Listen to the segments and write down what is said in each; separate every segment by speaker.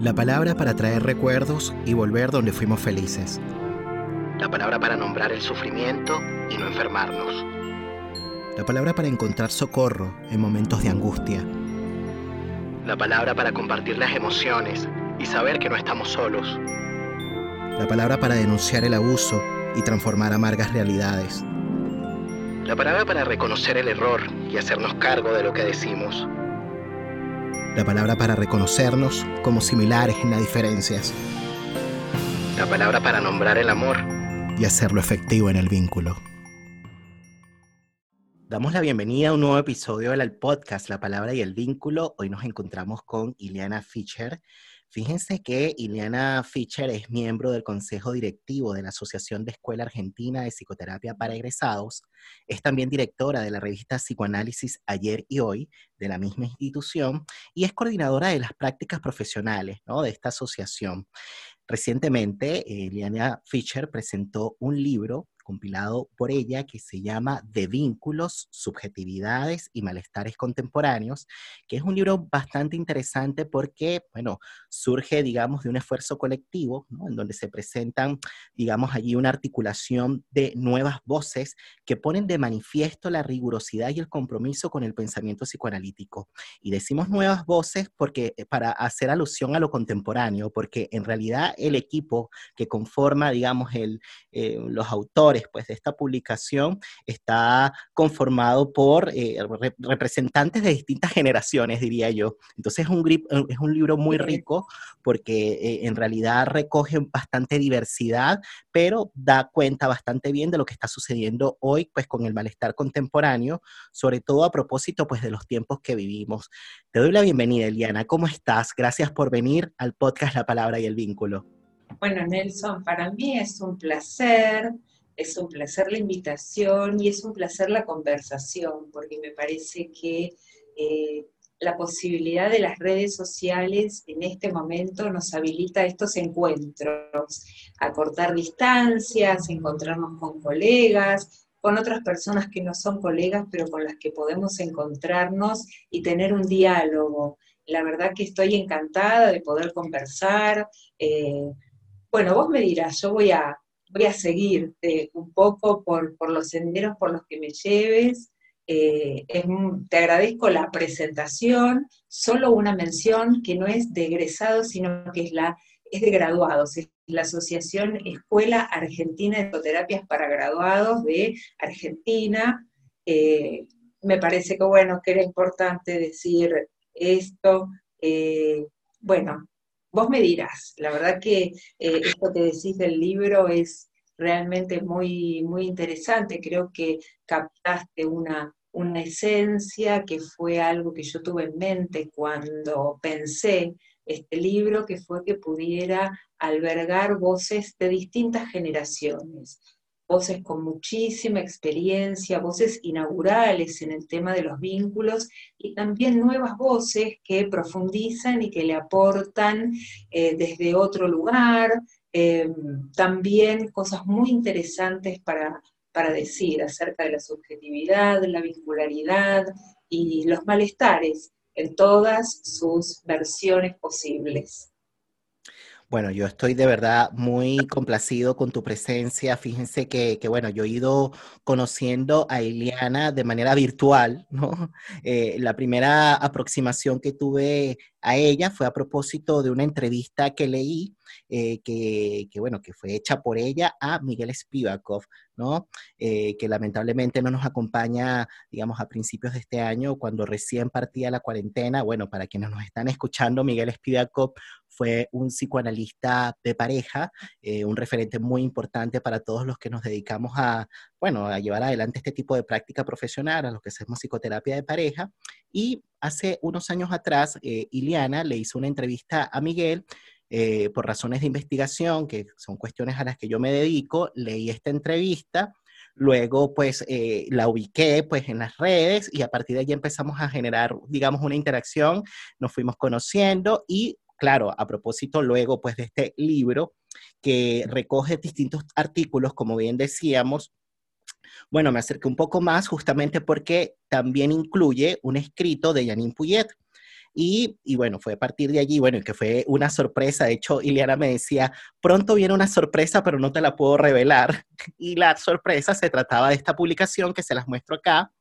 Speaker 1: La palabra para traer recuerdos y volver donde fuimos felices. La palabra para nombrar el sufrimiento y no enfermarnos. La palabra para encontrar socorro en momentos de angustia. La palabra para compartir las emociones y saber que no estamos solos. La palabra para denunciar el abuso y transformar amargas realidades. La palabra para reconocer el error y hacernos cargo de lo que decimos la palabra para reconocernos como similares en las diferencias, la palabra para nombrar el amor y hacerlo efectivo en el vínculo. Damos la bienvenida a un nuevo episodio del podcast La Palabra y el Vínculo. Hoy nos encontramos con Ileana Fischer. Fíjense que Ileana Fischer es miembro del Consejo Directivo de la Asociación de Escuela Argentina de Psicoterapia para Egresados. Es también directora de la revista Psicoanálisis Ayer y Hoy de la misma institución y es coordinadora de las prácticas profesionales de esta asociación. Recientemente, Ileana Fischer presentó un libro compilado por ella que se llama De vínculos, subjetividades y malestares contemporáneos, que es un libro bastante interesante porque, bueno, surge, digamos, de un esfuerzo colectivo, en donde se presentan, digamos, allí una articulación de nuevas voces que ponen de manifiesto la rigurosidad y el compromiso con el pensamiento psicoanalítico. Y decimos nuevas voces porque eh, para hacer alusión a lo contemporáneo, porque en realidad el equipo que conforma, digamos, el, eh, los autores, pues, de esta publicación está conformado por eh, representantes de distintas generaciones, diría yo. Entonces es un, es un libro muy rico porque eh, en realidad recoge bastante diversidad, pero da cuenta bastante bien de lo que está sucediendo hoy, pues, con el malestar contemporáneo, sobre todo a propósito, pues, de los tiempos que vivimos. Te doy la bienvenida, Eliana. ¿Cómo estás? Gracias por venir al podcast La Palabra y el Vínculo.
Speaker 2: Bueno, Nelson, para mí es un placer es un placer la invitación y es un placer la conversación, porque me parece que eh, la posibilidad de las redes sociales en este momento nos habilita estos encuentros, a cortar distancias, encontrarnos con colegas, con otras personas que no son colegas, pero con las que podemos encontrarnos y tener un diálogo. La verdad que estoy encantada de poder conversar. Eh, bueno, vos me dirás, yo voy a, voy a seguirte un poco por, los senderos por los que me lleves. Eh, te agradezco la presentación, solo una mención que no es de egresados, sino que es, la, es de graduados, es la Asociación Escuela Argentina de Ecoterapias para Graduados de Argentina. Eh, me parece que bueno, que era importante decir esto. Eh, bueno, Vos me dirás, la verdad que eh, esto que decís del libro es realmente muy, muy interesante, creo que captaste una, una esencia que fue algo que yo tuve en mente cuando pensé este libro, que fue que pudiera albergar voces de distintas generaciones, voces con muchísima experiencia, voces inaugurales en el tema de los vínculos y también nuevas voces que profundizan y que le aportan eh, desde otro lugar, eh, también cosas muy interesantes para, para decir acerca de la subjetividad, la vincularidad y los malestares en todas sus versiones posibles.
Speaker 1: Bueno, yo estoy de verdad muy complacido con tu presencia. Fíjense que, bueno, yo he ido conociendo a Eliana de manera virtual, ¿no? Eh, la primera aproximación que tuve a ella fue a propósito de una entrevista que leí, eh, que, bueno, que fue hecha por ella a Miguel Spivakov, ¿no? Eh, que lamentablemente no nos acompaña, digamos, a principios de este año, cuando recién partía la cuarentena. Bueno, para quienes nos están escuchando, Miguel Spivakov fue un psicoanalista de pareja, eh, un referente muy importante para todos los que nos dedicamos a, bueno, a llevar adelante este tipo de práctica profesional, a los que hacemos psicoterapia de pareja. Y hace unos años atrás, eh, Iliana le hizo una entrevista a Miguel eh, por razones de investigación, que son cuestiones a las que yo me dedico, leí esta entrevista, luego pues eh, la ubiqué pues en las redes y a partir de allí empezamos a generar, digamos, una interacción, nos fuimos conociendo y claro, a propósito luego pues de este libro que recoge distintos artículos, como bien decíamos, bueno, me acerqué un poco más justamente porque también incluye un escrito de Janine Puyet. Y, y, bueno, fue a partir de allí, bueno, que fue una sorpresa. De hecho, Ileana me decía, pronto viene una sorpresa, pero no te la puedo revelar. Y la sorpresa se trataba de esta publicación que se las muestro acá.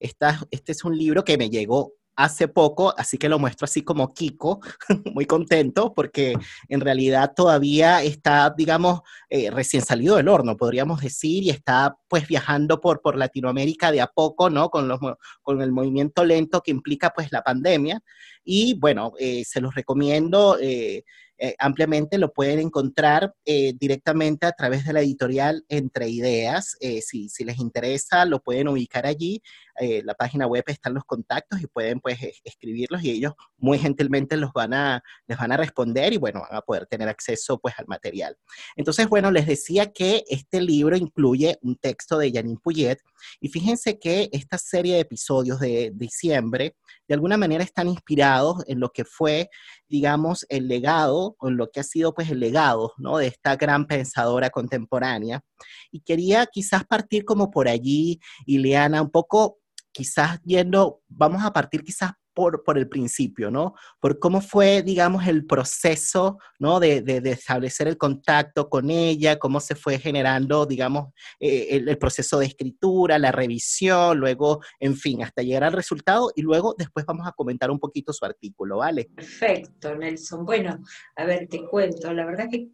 Speaker 1: Esta, este es un libro que me llegó hace poco, así que lo muestro así como Kiko, muy contento porque en realidad todavía está, digamos, eh, recién salido del horno, podríamos decir, y está pues viajando por, por Latinoamérica de a poco, ¿no? Con, los, con el movimiento lento que implica pues la pandemia. Y bueno, eh, se los recomiendo. Eh, eh, ampliamente lo pueden encontrar eh, directamente a través de la editorial Entre Ideas. Eh, si, si, les interesa, lo pueden ubicar allí. la página web están los contactos y pueden pues escribirlos y ellos muy gentilmente los van a, les van a responder y bueno, van a poder tener acceso pues al material. Entonces, bueno, les decía que este libro incluye un texto de Janine Puyet y fíjense que esta serie de episodios de diciembre de alguna manera están inspirados en lo que fue, digamos, el legado, o en lo que ha sido pues el legado, ¿no? De esta gran pensadora contemporánea. Y quería quizás partir como por allí, Ileana, un poco quizás yendo, vamos a partir quizás por, el principio, ¿no? Por cómo fue, digamos, el proceso, ¿no? De, establecer el contacto con ella, cómo se fue generando, digamos, eh, el, proceso de escritura, la revisión, luego, en fin, hasta llegar al resultado y luego después vamos a comentar un poquito su artículo, ¿vale?
Speaker 2: Perfecto, Nelson. Bueno, a ver, te cuento, la verdad que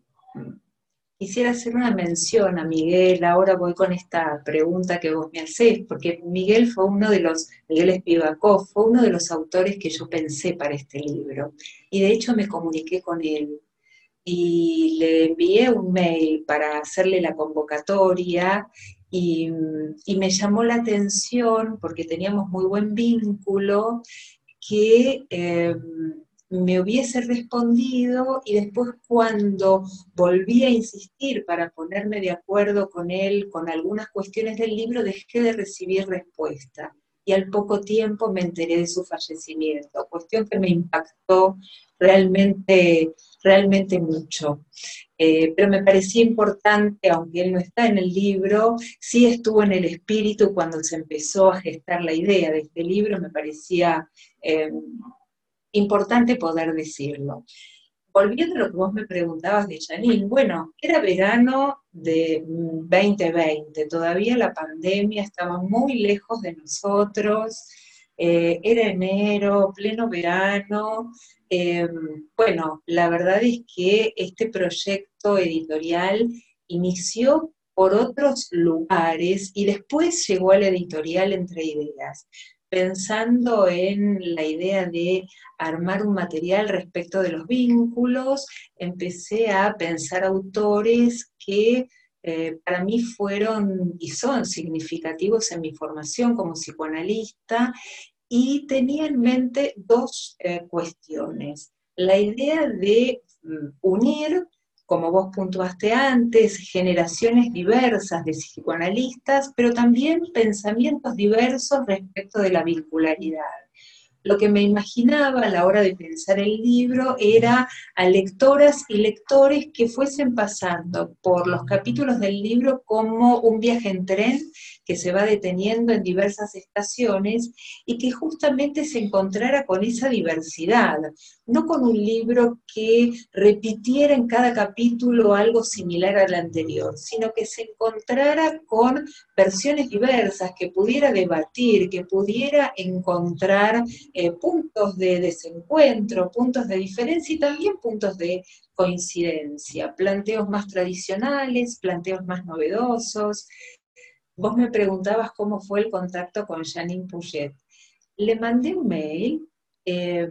Speaker 2: Quisiera hacer una mención a Miguel, ahora voy con esta pregunta que vos me hacés, porque Miguel fue uno de los, Miguel Espivakov, fue uno de los autores que yo pensé para este libro. Y de hecho me comuniqué con él y le envié un mail para hacerle la convocatoria y, me llamó la atención porque teníamos muy buen vínculo que... Eh, me hubiese respondido y después cuando volví a insistir para ponerme de acuerdo con él con algunas cuestiones del libro, dejé de recibir respuesta. Y al poco tiempo me enteré de su fallecimiento, cuestión que me impactó realmente, realmente mucho. Eh, pero me parecía importante, aunque él no está en el libro, sí estuvo en el espíritu cuando se empezó a gestar la idea de este libro, me parecía... Eh, importante poder decirlo. Volviendo a lo que vos me preguntabas de Janine, bueno, era verano de 2020, todavía la pandemia estaba muy lejos de nosotros, eh, era enero, pleno verano. Eh, bueno, la verdad es que este proyecto editorial inició por otros lugares y después llegó a la editorial Entre Ideas pensando en la idea de armar un material respecto de los vínculos, empecé a pensar autores que eh, para mí fueron y son significativos en mi formación como psicoanalista y tenía en mente dos eh, cuestiones. La idea de mm, unir como vos puntuaste antes, generaciones diversas de psicoanalistas, pero también pensamientos diversos respecto de la vincularidad lo que me imaginaba a la hora de pensar el libro era a lectoras y lectores que fuesen pasando por los capítulos del libro como un viaje en tren que se va deteniendo en diversas estaciones y que justamente se encontrara con esa diversidad, no con un libro que repitiera en cada capítulo algo similar al anterior, sino que se encontrara con versiones diversas, que pudiera debatir, que pudiera encontrar eh, puntos de desencuentro, puntos de diferencia y también puntos de coincidencia, planteos más tradicionales, planteos más novedosos. Vos me preguntabas cómo fue el contacto con Janine Puget. Le mandé un mail, eh,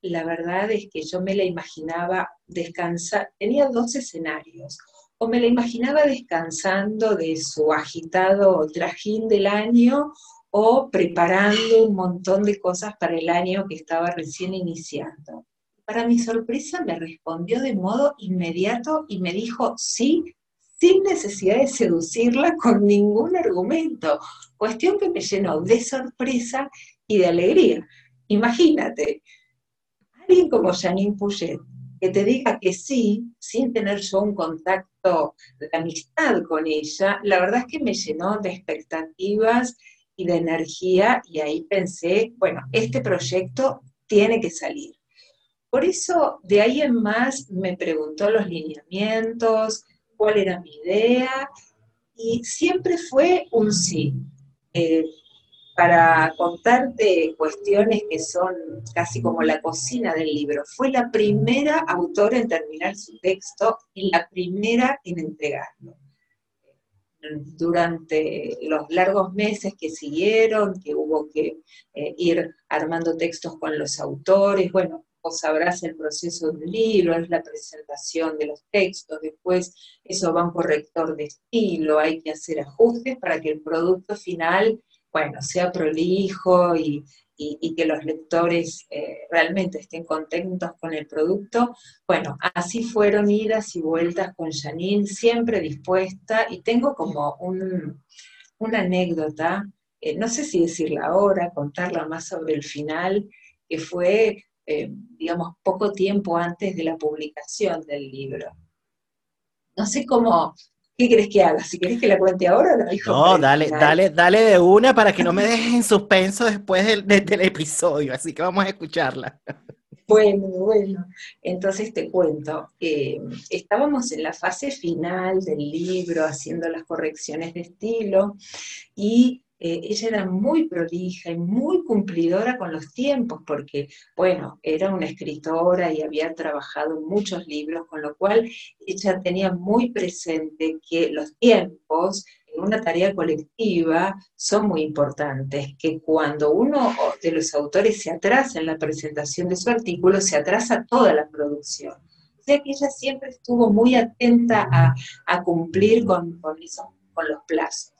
Speaker 2: la verdad es que yo me la imaginaba descansar, tenía dos escenarios, o me la imaginaba descansando de su agitado trajín del año, o preparando un montón de cosas para el año que estaba recién iniciando. Para mi sorpresa me respondió de modo inmediato y me dijo sí, sin necesidad de seducirla con ningún argumento, cuestión que me llenó de sorpresa y de alegría. Imagínate, alguien como Janine Puget, que te diga que sí, sin tener yo un contacto de amistad con ella, la verdad es que me llenó de expectativas y de energía y ahí pensé, bueno, este proyecto tiene que salir. Por eso, de ahí en más, me preguntó los lineamientos, cuál era mi idea, y siempre fue un sí. Eh, para contarte cuestiones que son casi como la cocina del libro. Fue la primera autora en terminar su texto y la primera en entregarlo. Durante los largos meses que siguieron, que hubo que eh, ir armando textos con los autores, bueno, vos sabrás el proceso de un libro, es la presentación de los textos, después eso va a un corrector de estilo, hay que hacer ajustes para que el producto final bueno, sea prolijo y, que los lectores eh, realmente estén contentos con el producto. Bueno, así fueron idas y vueltas con Janine, siempre dispuesta, y tengo como una anécdota, eh, no sé si decirla ahora, contarla más sobre el final, que fue, eh, digamos, poco tiempo antes de la publicación del libro. No sé cómo, ¿Qué querés que haga? Si querés que la cuente ahora, la
Speaker 1: No, dale, dale, dale de una para que no me dejes en suspenso después del, episodio, así que vamos a escucharla.
Speaker 2: Bueno, bueno, entonces te cuento. Eh, estábamos en la fase final del libro, haciendo las correcciones de estilo, y eh, ella era muy prolija y muy cumplidora con los tiempos, porque, bueno, era una escritora y había trabajado muchos libros, con lo cual ella tenía muy presente que los tiempos en una tarea colectiva son muy importantes, que cuando uno de los autores se atrasa en la presentación de su artículo, se atrasa toda la producción. O sea que ella siempre estuvo muy atenta a, cumplir con los plazos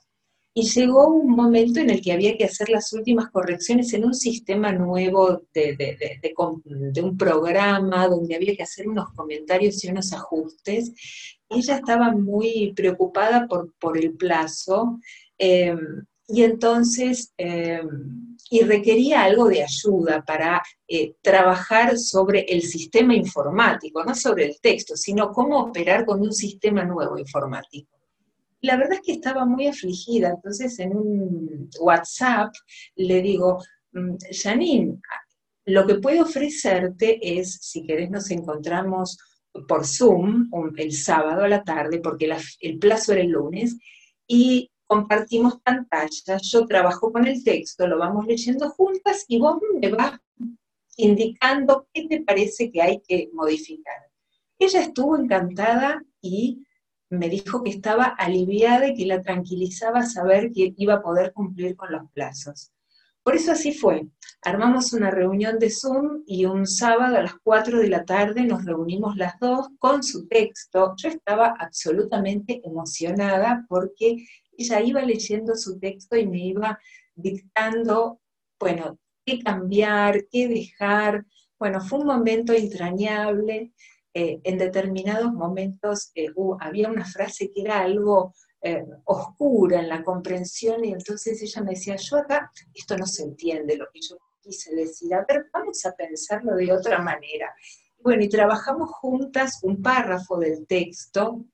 Speaker 2: y llegó un momento en el que había que hacer las últimas correcciones en un sistema nuevo de, un programa donde había que hacer unos comentarios y unos ajustes. Ella estaba muy preocupada por, por el plazo em, y entonces, em, y requería algo de ayuda para eh, trabajar sobre el sistema informático, no sobre el texto, sino cómo operar con un sistema nuevo informático la verdad es que estaba muy afligida, entonces en un WhatsApp le digo, mm, Janine, lo que puedo ofrecerte es, si querés nos encontramos por Zoom el sábado a la tarde, porque el plazo era el lunes, y compartimos pantalla, yo trabajo con el texto, lo vamos leyendo juntas y vos me vas indicando qué te parece que hay que modificar. Ella estuvo encantada y me dijo que estaba aliviada y que la tranquilizaba saber que iba a poder cumplir con los plazos. Por eso así fue. Armamos una reunión de Zoom y un sábado a las 4 de la tarde nos reunimos las dos con su texto. Yo estaba absolutamente emocionada porque ella iba leyendo su texto y me iba dictando, bueno, qué cambiar, qué dejar. Bueno, fue un momento entrañable eh, en determinados momentos eh, había una frase que era algo eh, oscura en la comprensión y entonces ella me decía, yo acá, esto no se entiende lo que yo quise decir, a ver, vamos a pensarlo de otra manera. Bueno, y trabajamos juntas un párrafo del texto,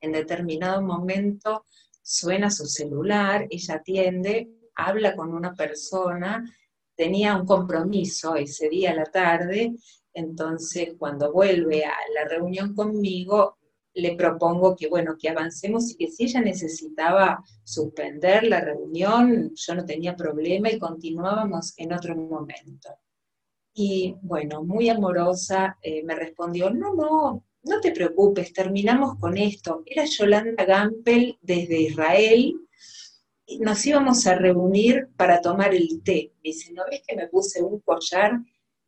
Speaker 2: en determinado momento suena su celular, ella atiende, habla con una persona, tenía un compromiso ese día a la tarde entonces, cuando vuelve a la reunión conmigo, le propongo que, bueno, que avancemos y que si ella necesitaba suspender la reunión, yo no tenía problema y continuábamos en otro momento. Y bueno, muy amorosa, eh, me respondió, no, no, no te preocupes, terminamos con esto. Era Yolanda Gampel desde Israel, y nos íbamos a reunir para tomar el té. Dice, ¿no ves que me puse un collar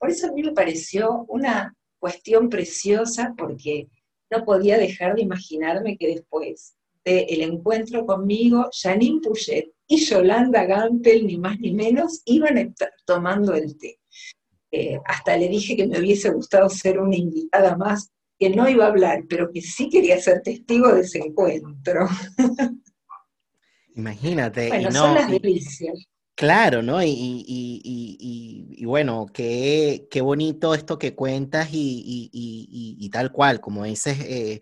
Speaker 2: por eso a mí me pareció una cuestión preciosa porque no podía dejar de imaginarme que después del encuentro conmigo, Janine Puget y Yolanda Gampel, ni más ni menos, iban a estar tomando el té. Eh, hasta le dije que me hubiese gustado ser una invitada más, que no iba a hablar, pero que sí quería ser testigo de ese encuentro.
Speaker 1: Imagínate.
Speaker 2: Bueno, son las delicias.
Speaker 1: Claro, ¿no? Y, bueno, qué, bonito esto que cuentas y, tal cual, como dices, eh,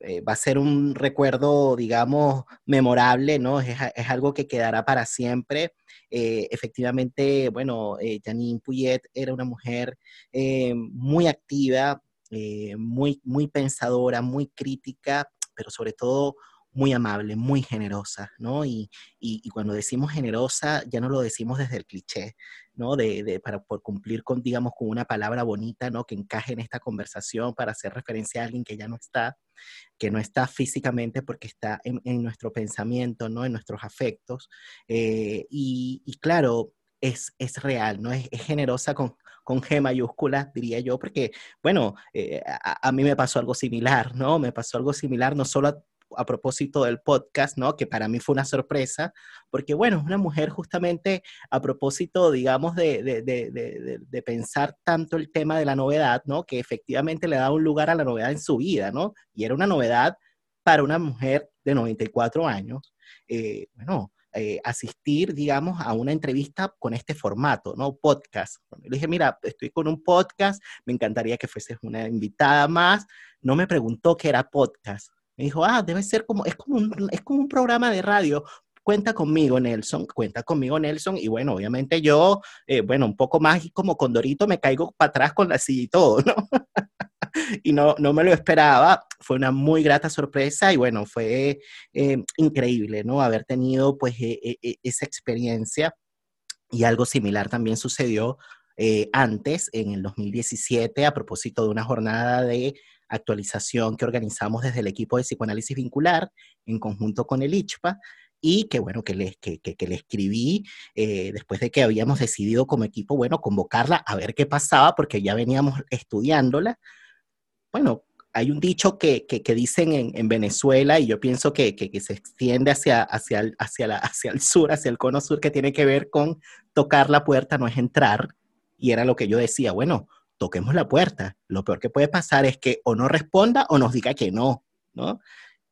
Speaker 1: eh, va a ser un recuerdo, digamos, memorable, ¿no? Es, algo que quedará para siempre. eh, efectivamente, bueno, Janine Puyet era una mujer muy activa, muy, muy pensadora, muy crítica, pero sobre todo muy amable, muy generosa, ¿no? Y, y, cuando decimos generosa, ya no lo decimos desde el cliché, ¿no? De, de, para por cumplir con, digamos, con una palabra bonita, ¿no? Que encaje en esta conversación para hacer referencia a alguien que ya no está, que no está físicamente porque está en, en nuestro pensamiento, ¿no? En nuestros afectos. Eh, y, y, claro, es, es real, ¿no? Es, generosa con, con G mayúscula, diría yo, porque, bueno, eh, a, a, mí me pasó algo similar, ¿no? Me pasó algo similar, no solo a, a propósito del podcast, ¿no? Que para mí fue una sorpresa, porque bueno, es una mujer justamente a propósito, digamos, de, de, de, de, pensar tanto el tema de la novedad, ¿no? Que efectivamente le da un lugar a la novedad en su vida, ¿no? Y era una novedad para una mujer de 94 años. Eh, bueno, eh, asistir, digamos, a una entrevista con este formato, ¿no? Podcast. le dije, mira, estoy con un podcast, me encantaría que fueses una invitada más. No me preguntó qué era podcast. Me dijo, ah, debe ser como, es como un, es como un programa de radio. Cuenta conmigo, Nelson, cuenta conmigo, Nelson. Y bueno, obviamente yo, eh, bueno, un poco más como Condorito, me caigo para atrás con la silla y todo, ¿no? y no, no me lo esperaba. Fue una muy grata sorpresa y bueno, fue eh, increíble, ¿no? Haber tenido pues e, e, e, esa experiencia. Y algo similar también sucedió eh, antes, en el 2017, a propósito de una jornada de actualización que organizamos desde el equipo de psicoanálisis vincular en conjunto con el ICHPA y que bueno, que le, que, le escribí eh, después de que habíamos decidido como equipo, bueno, convocarla a ver qué pasaba porque ya veníamos estudiándola. Bueno, hay un dicho que, que, dicen en, en, Venezuela y yo pienso que, que, se extiende hacia, hacia, el, hacia, hacia el sur, hacia el cono sur, que tiene que ver con tocar la puerta no es entrar. Y era lo que yo decía, bueno, toquemos la puerta. Lo peor que puede pasar es que o no responda o nos diga que no, ¿no?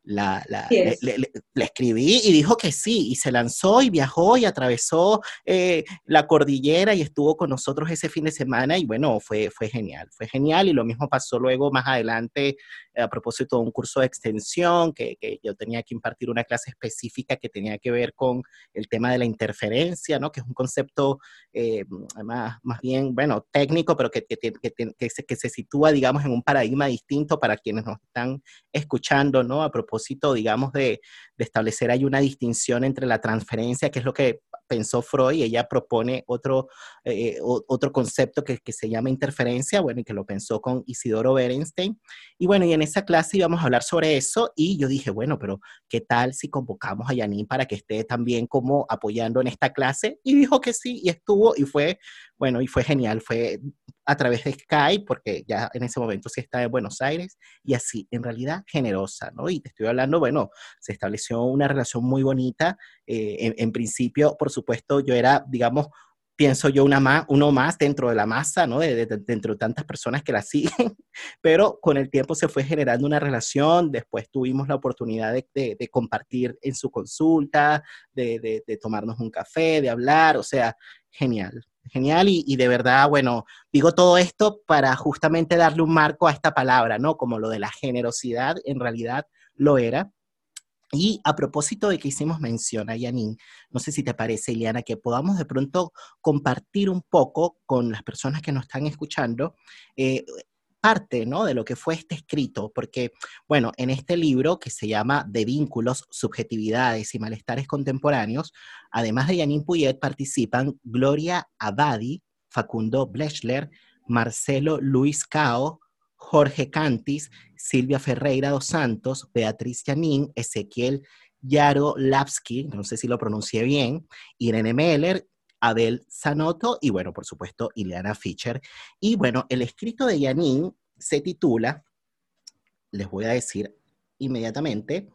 Speaker 1: La, la, le, le, le, escribí y dijo que sí, y se lanzó y viajó y atravesó eh, la cordillera y estuvo con nosotros ese fin de semana y bueno, fue, fue genial, fue genial y lo mismo pasó luego más adelante a propósito de un curso de extensión, que, que, yo tenía que impartir una clase específica que tenía que ver con el tema de la interferencia, ¿no? que es un concepto eh, más, más bien, bueno, técnico, pero que, que, que, se, que se sitúa, digamos, en un paradigma distinto para quienes nos están escuchando, ¿no? A propósito digamos, de, de, establecer ahí una distinción entre la transferencia, que es lo que pensó Freud, y ella propone otro, eh, otro concepto que, que, se llama interferencia, bueno, y que lo pensó con Isidoro Berenstein. Y bueno, y en esa clase íbamos a hablar sobre eso, y yo dije, bueno, pero ¿qué tal si convocamos a Janine para que esté también como apoyando en esta clase? Y dijo que sí, y estuvo, y fue, bueno, y fue genial, fue a través de Skype, porque ya en ese momento sí estaba en Buenos Aires, y así, en realidad, generosa, ¿no? Y te estoy hablando, bueno, se estableció una relación muy bonita. Eh, en, principio, por supuesto, yo era, digamos, pienso yo, una más, uno más dentro de la masa, ¿no? De, de, de, dentro de tantas personas que la siguen, pero con el tiempo se fue generando una relación, después tuvimos la oportunidad de, compartir en su consulta, de, tomarnos un café, de hablar, o sea, genial, genial y, y, de verdad, bueno, digo todo esto para justamente darle un marco a esta palabra, ¿no? Como lo de la generosidad, en realidad lo era. Y a propósito de que hicimos mención a Yanin, no sé si te parece, Ileana, que podamos de pronto compartir un poco con las personas que nos están escuchando eh, parte ¿no? de lo que fue este escrito, porque, bueno, en este libro que se llama De vínculos, subjetividades y malestares contemporáneos, además de Janine Puyet, participan Gloria Abadi, Facundo Blechler, Marcelo Luis Cao, Jorge Cantis, Silvia Ferreira dos Santos, Beatriz Janín, Ezequiel Yaro Lapsky, no sé si lo pronuncié bien, Irene Meller, Abel Zanotto y bueno, por supuesto, Ileana Fischer. Y bueno, el escrito de Yanin se titula, les voy a decir inmediatamente,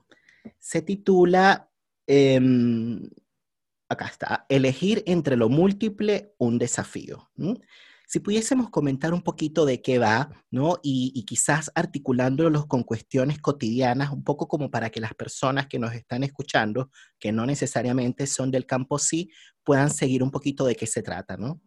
Speaker 1: se titula, eh, acá está, elegir entre lo múltiple un desafío. ¿Mm? Si pudiésemos comentar un poquito de qué va, ¿no? Y, quizás articulándolos con cuestiones cotidianas, un poco como para que las personas que nos están escuchando, que no necesariamente son del campo sí, puedan seguir un poquito de qué se trata, ¿no?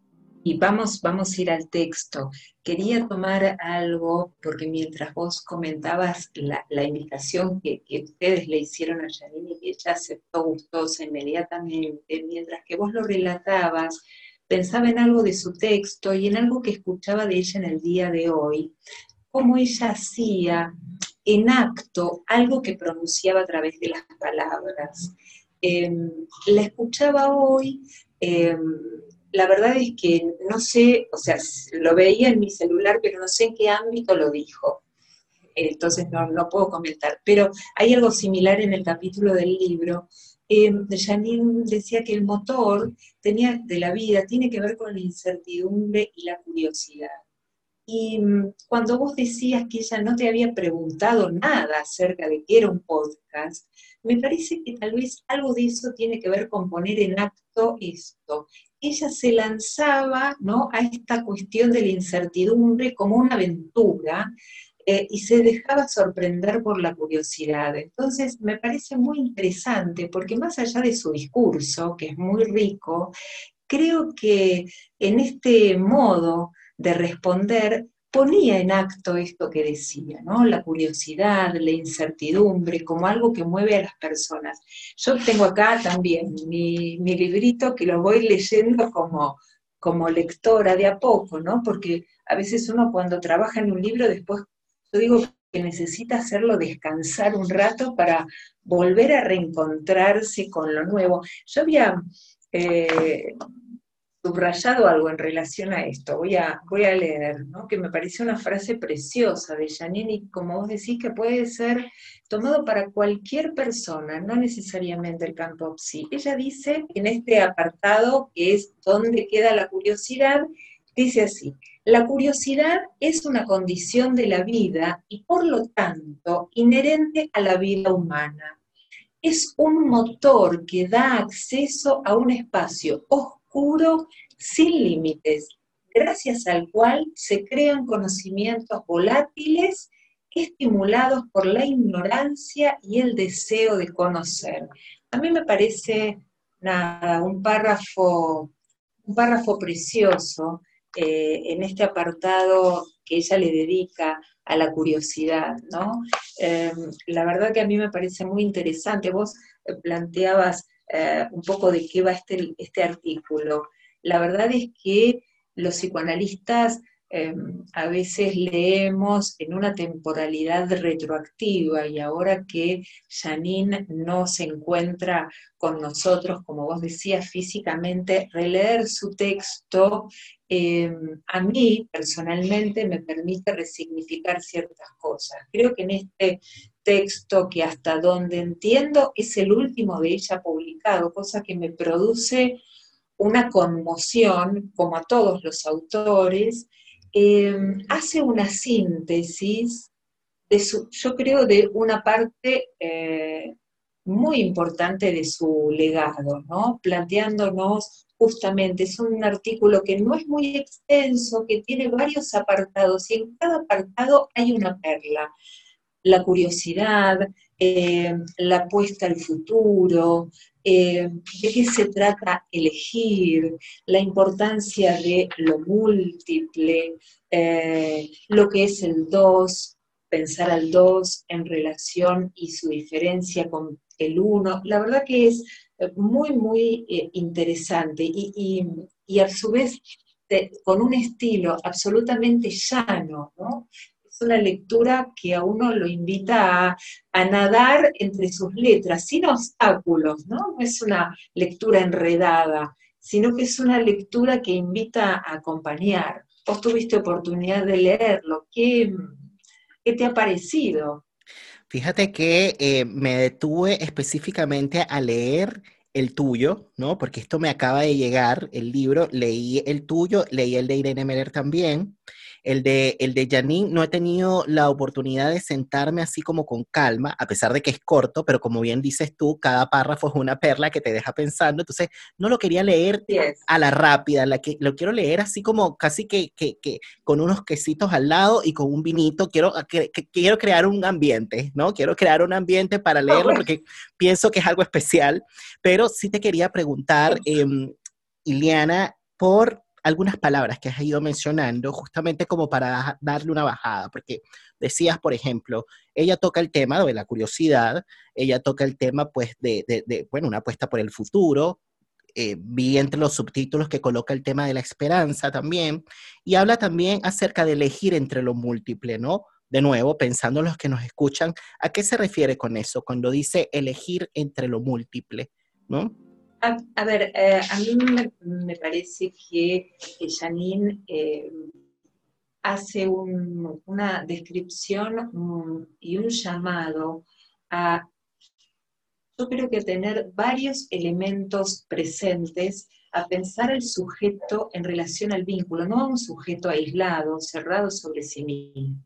Speaker 2: y vamos, vamos a ir al texto. Quería tomar algo, porque mientras vos comentabas la, invitación que, ustedes le hicieron a Janine y que ella aceptó gustosa inmediatamente, mientras que vos lo relatabas, pensaba en algo de su texto y en algo que escuchaba de ella en el día de hoy, cómo ella hacía en acto algo que pronunciaba a través de las palabras. Em, la escuchaba hoy, em, la verdad es que no sé, o sea, lo veía en mi celular, pero no sé en qué ámbito lo dijo. Entonces no, no puedo comentar. Pero hay algo similar en el capítulo del libro. Eh, Janine decía que el motor de la vida tiene que ver con la incertidumbre y la curiosidad. Y mm, cuando vos decías que ella no te había preguntado nada acerca de qué era un podcast, me parece que tal vez algo de eso tiene que ver con poner en acto esto. Ella se lanzaba ¿no? a esta cuestión de la incertidumbre como una aventura eh, y se dejaba sorprender por la curiosidad. Entonces, me parece muy interesante porque más allá de su discurso, que es muy rico, creo que en este modo de responder ponía en acto esto que decía, ¿no? La curiosidad, la incertidumbre, como algo que mueve a las personas. Yo tengo acá también mi, librito que lo voy leyendo como, como lectora de a poco, ¿no? Porque a veces uno cuando trabaja en un libro, después, yo digo que necesita hacerlo descansar un rato para volver a reencontrarse con lo nuevo. Yo había eh, subrayado algo en relación a esto. Voy a, voy a leer, ¿no? que me parece una frase preciosa de Janine, y como vos decís, que puede ser tomado para cualquier persona, no necesariamente el campo psi. Ella dice en este apartado, que es donde queda la curiosidad, dice así, la curiosidad es una condición de la vida y por lo tanto inherente a la vida humana. Es un motor que da acceso a un espacio oscuro sin límites, gracias al cual se crean conocimientos volátiles estimulados por la ignorancia y el deseo de conocer. A mí me parece un párrafo, un párrafo precioso eh, en este apartado que ella le dedica a la curiosidad, ¿no? Eh, la verdad que a mí me parece muy interesante. Vos planteabas eh, un poco de qué va este, este artículo. La verdad es que los psicoanalistas em, a veces leemos en una temporalidad retroactiva y ahora que Janine no se encuentra con nosotros, como vos decías, físicamente, releer su texto em, a mí personalmente me permite resignificar ciertas cosas. Creo que en este texto que hasta donde entiendo es el último de ella publicado, cosa que me produce una conmoción, como a todos los autores, em, hace una síntesis de su, yo creo, de una parte eh, muy importante de su legado, ¿no? Planteándonos justamente, es un artículo que no es muy extenso, que tiene varios apartados y en cada apartado hay una perla la curiosidad, eh, la apuesta al futuro, eh, de qué se trata elegir, la importancia de lo múltiple, eh, lo que es el dos, pensar al dos en relación y su diferencia con el uno. La verdad que es muy, muy interesante y, a su vez con un estilo absolutamente llano, ¿no? Una lectura que a uno lo invita a, nadar entre sus letras, sin obstáculos, ¿no? No es una lectura enredada, sino que es una lectura que invita a acompañar. Vos tuviste oportunidad de leerlo, ¿qué, qué te ha parecido?
Speaker 1: Fíjate que eh, me detuve específicamente a leer el tuyo, ¿no? Porque esto me acaba de llegar, el libro, leí el tuyo, leí el de Irene Meller también. El de, el de Janine no he tenido la oportunidad de sentarme así como con calma, a pesar de que es corto, pero como bien dices tú, cada párrafo es una perla que te deja pensando. Entonces, no lo quería leer a la rápida, la que, lo quiero leer así como casi que, que, que, con unos quesitos al lado y con un vinito. Quiero, que, quiero crear un ambiente, ¿no? Quiero crear un ambiente para leerlo porque pienso que es algo especial. Pero sí te quería preguntar, eh, Iliana, por algunas palabras que has ido mencionando justamente como para darle una bajada, porque decías, por ejemplo, ella toca el tema de la curiosidad, ella toca el tema pues de, de, bueno, una apuesta por el futuro, eh, vi entre los subtítulos que coloca el tema de la esperanza también, y habla también acerca de elegir entre lo múltiple, ¿no? De nuevo, pensando en los que nos escuchan, ¿a qué se refiere con eso cuando dice elegir entre lo múltiple, ¿no?
Speaker 2: A, ver, eh, a mí me, parece que, Janine eh, hace una descripción y un llamado a yo creo que tener varios elementos presentes a pensar el sujeto en relación al vínculo, no a un sujeto aislado, cerrado sobre sí mismo,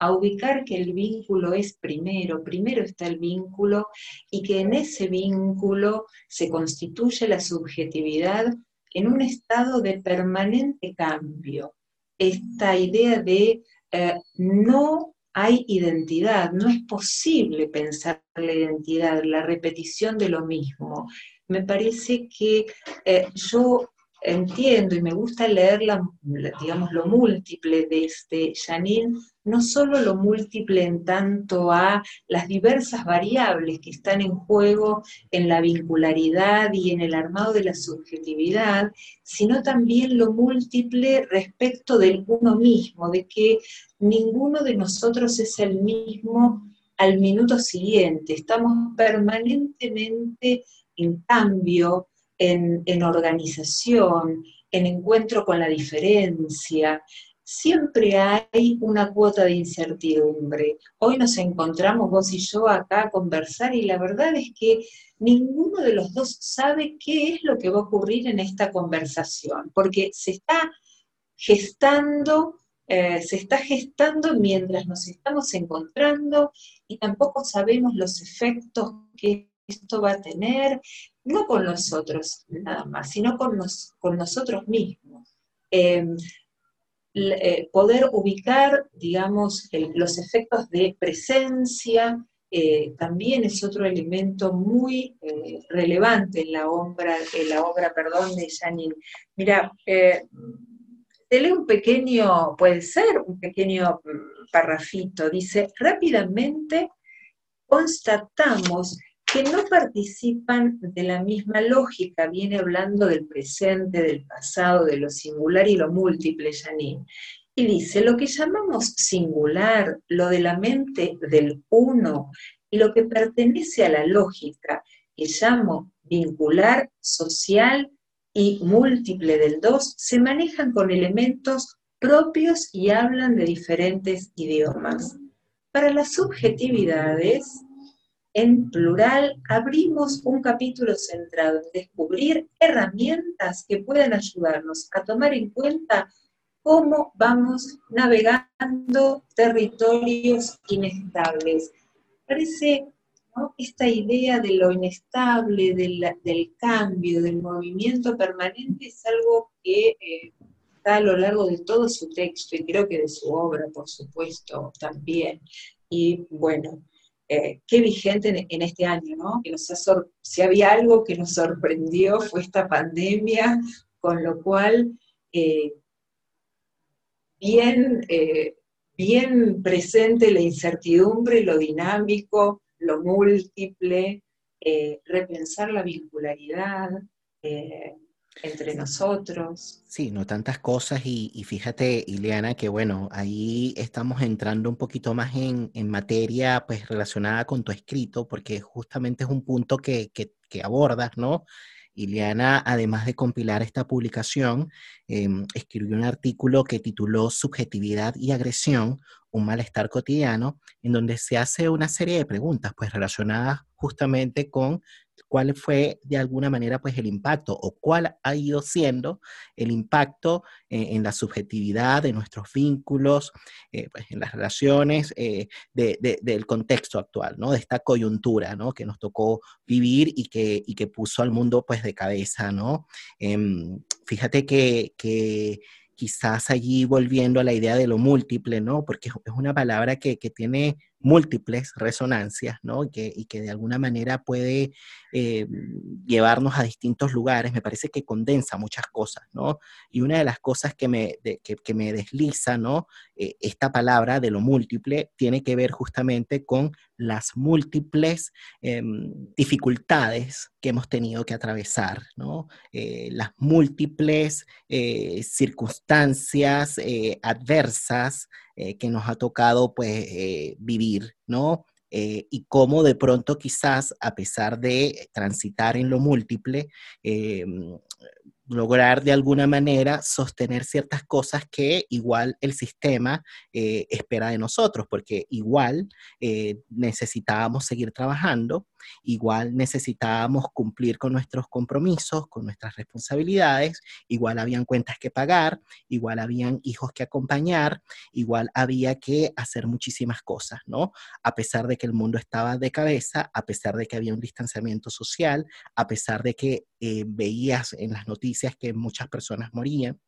Speaker 2: a ubicar que el vínculo es primero, primero está el vínculo y que en ese vínculo se constituye la subjetividad en un estado de permanente cambio. Esta idea de eh, no hay identidad, no es posible pensar la identidad, la repetición de lo mismo. Me parece que eh, yo entiendo y me gusta leer digamos, lo múltiple de este Janine, no solo lo múltiple en tanto a las diversas variables que están en juego en la vincularidad y en el armado de la subjetividad, sino también lo múltiple respecto del uno mismo, de que ninguno de nosotros es el mismo al minuto siguiente, estamos permanentemente en cambio, en, organización, en encuentro con la diferencia, siempre hay una cuota de incertidumbre. Hoy nos encontramos vos y yo acá a conversar y la verdad es que ninguno de los dos sabe qué es lo que va a ocurrir en esta conversación, porque se está gestando, eh, se está gestando mientras nos estamos encontrando y tampoco sabemos los efectos que esto va a tener, no con nosotros nada más, sino con, con nosotros mismos. Em, eh, poder ubicar, digamos, los efectos de presencia, eh, también es otro elemento muy eh, relevante en la obra, en la obra perdón, de Janine. Mira, te leo un pequeño, puede ser un pequeño mm, parrafito, dice, rápidamente constatamos que no participan de la misma lógica, viene hablando del presente, del pasado, de lo singular y lo múltiple, Janine. Y dice, lo que llamamos singular, lo de la mente del uno, y lo que pertenece a la lógica, que llamo vincular, social y múltiple del dos, se manejan con elementos propios y hablan de diferentes idiomas. Para las subjetividades, en plural, abrimos un capítulo centrado en descubrir herramientas que puedan ayudarnos a tomar en cuenta cómo vamos navegando territorios inestables. Parece esta idea de lo inestable, del, cambio, del movimiento permanente, es algo que eh, está a lo largo de todo su texto y creo que de su obra, por supuesto, también. Y bueno, eh, qué vigente en, este año, ¿no? Que si había algo que nos sorprendió fue esta pandemia, con lo cual eh, bien, eh, bien presente la incertidumbre, lo dinámico, lo múltiple, repensar la vincularidad, entre nosotros.
Speaker 1: Sí, no tantas cosas y, fíjate, Ileana, que bueno, ahí estamos entrando un poquito más en, materia pues relacionada con tu escrito, porque justamente es un punto que, que, que abordas, ¿no? Ileana, además de compilar esta publicación, em, escribió un artículo que tituló Subjetividad y agresión, un malestar cotidiano, en donde se hace una serie de preguntas pues relacionadas justamente con cuál fue de alguna manera pues el impacto o cuál ha ido siendo el impacto eh, en la subjetividad de nuestros vínculos, eh, pues, en las relaciones eh, del contexto actual, ¿no? De esta coyuntura, ¿no? Que nos tocó vivir y que, y que puso al mundo pues de cabeza, ¿no? Em, fíjate que, que quizás allí volviendo a la idea de lo múltiple, ¿no? Porque es una palabra que, tiene múltiples resonancias, ¿no? Y que, de alguna manera puede eh, llevarnos a distintos lugares, me parece que condensa muchas cosas, ¿no? Y una de las cosas que me, que, me desliza, ¿no? Eh, esta palabra de lo múltiple tiene que ver justamente con las múltiples em, dificultades que hemos tenido que atravesar, ¿no? Eh, las múltiples circunstancias adversas que nos ha tocado, pues, vivir, ¿no? Eh, y cómo de pronto quizás, a pesar de transitar en lo múltiple, eh, lograr de alguna manera sostener ciertas cosas que igual el sistema eh, espera de nosotros, porque igual necesitábamos seguir trabajando, igual necesitábamos cumplir con nuestros compromisos, con nuestras responsabilidades, igual habían cuentas que pagar, igual habían hijos que acompañar, igual había que hacer muchísimas cosas, ¿no? A pesar de que el mundo estaba de cabeza, a pesar de que había un distanciamiento social, a pesar de que eh, veías en las noticias que muchas personas morían.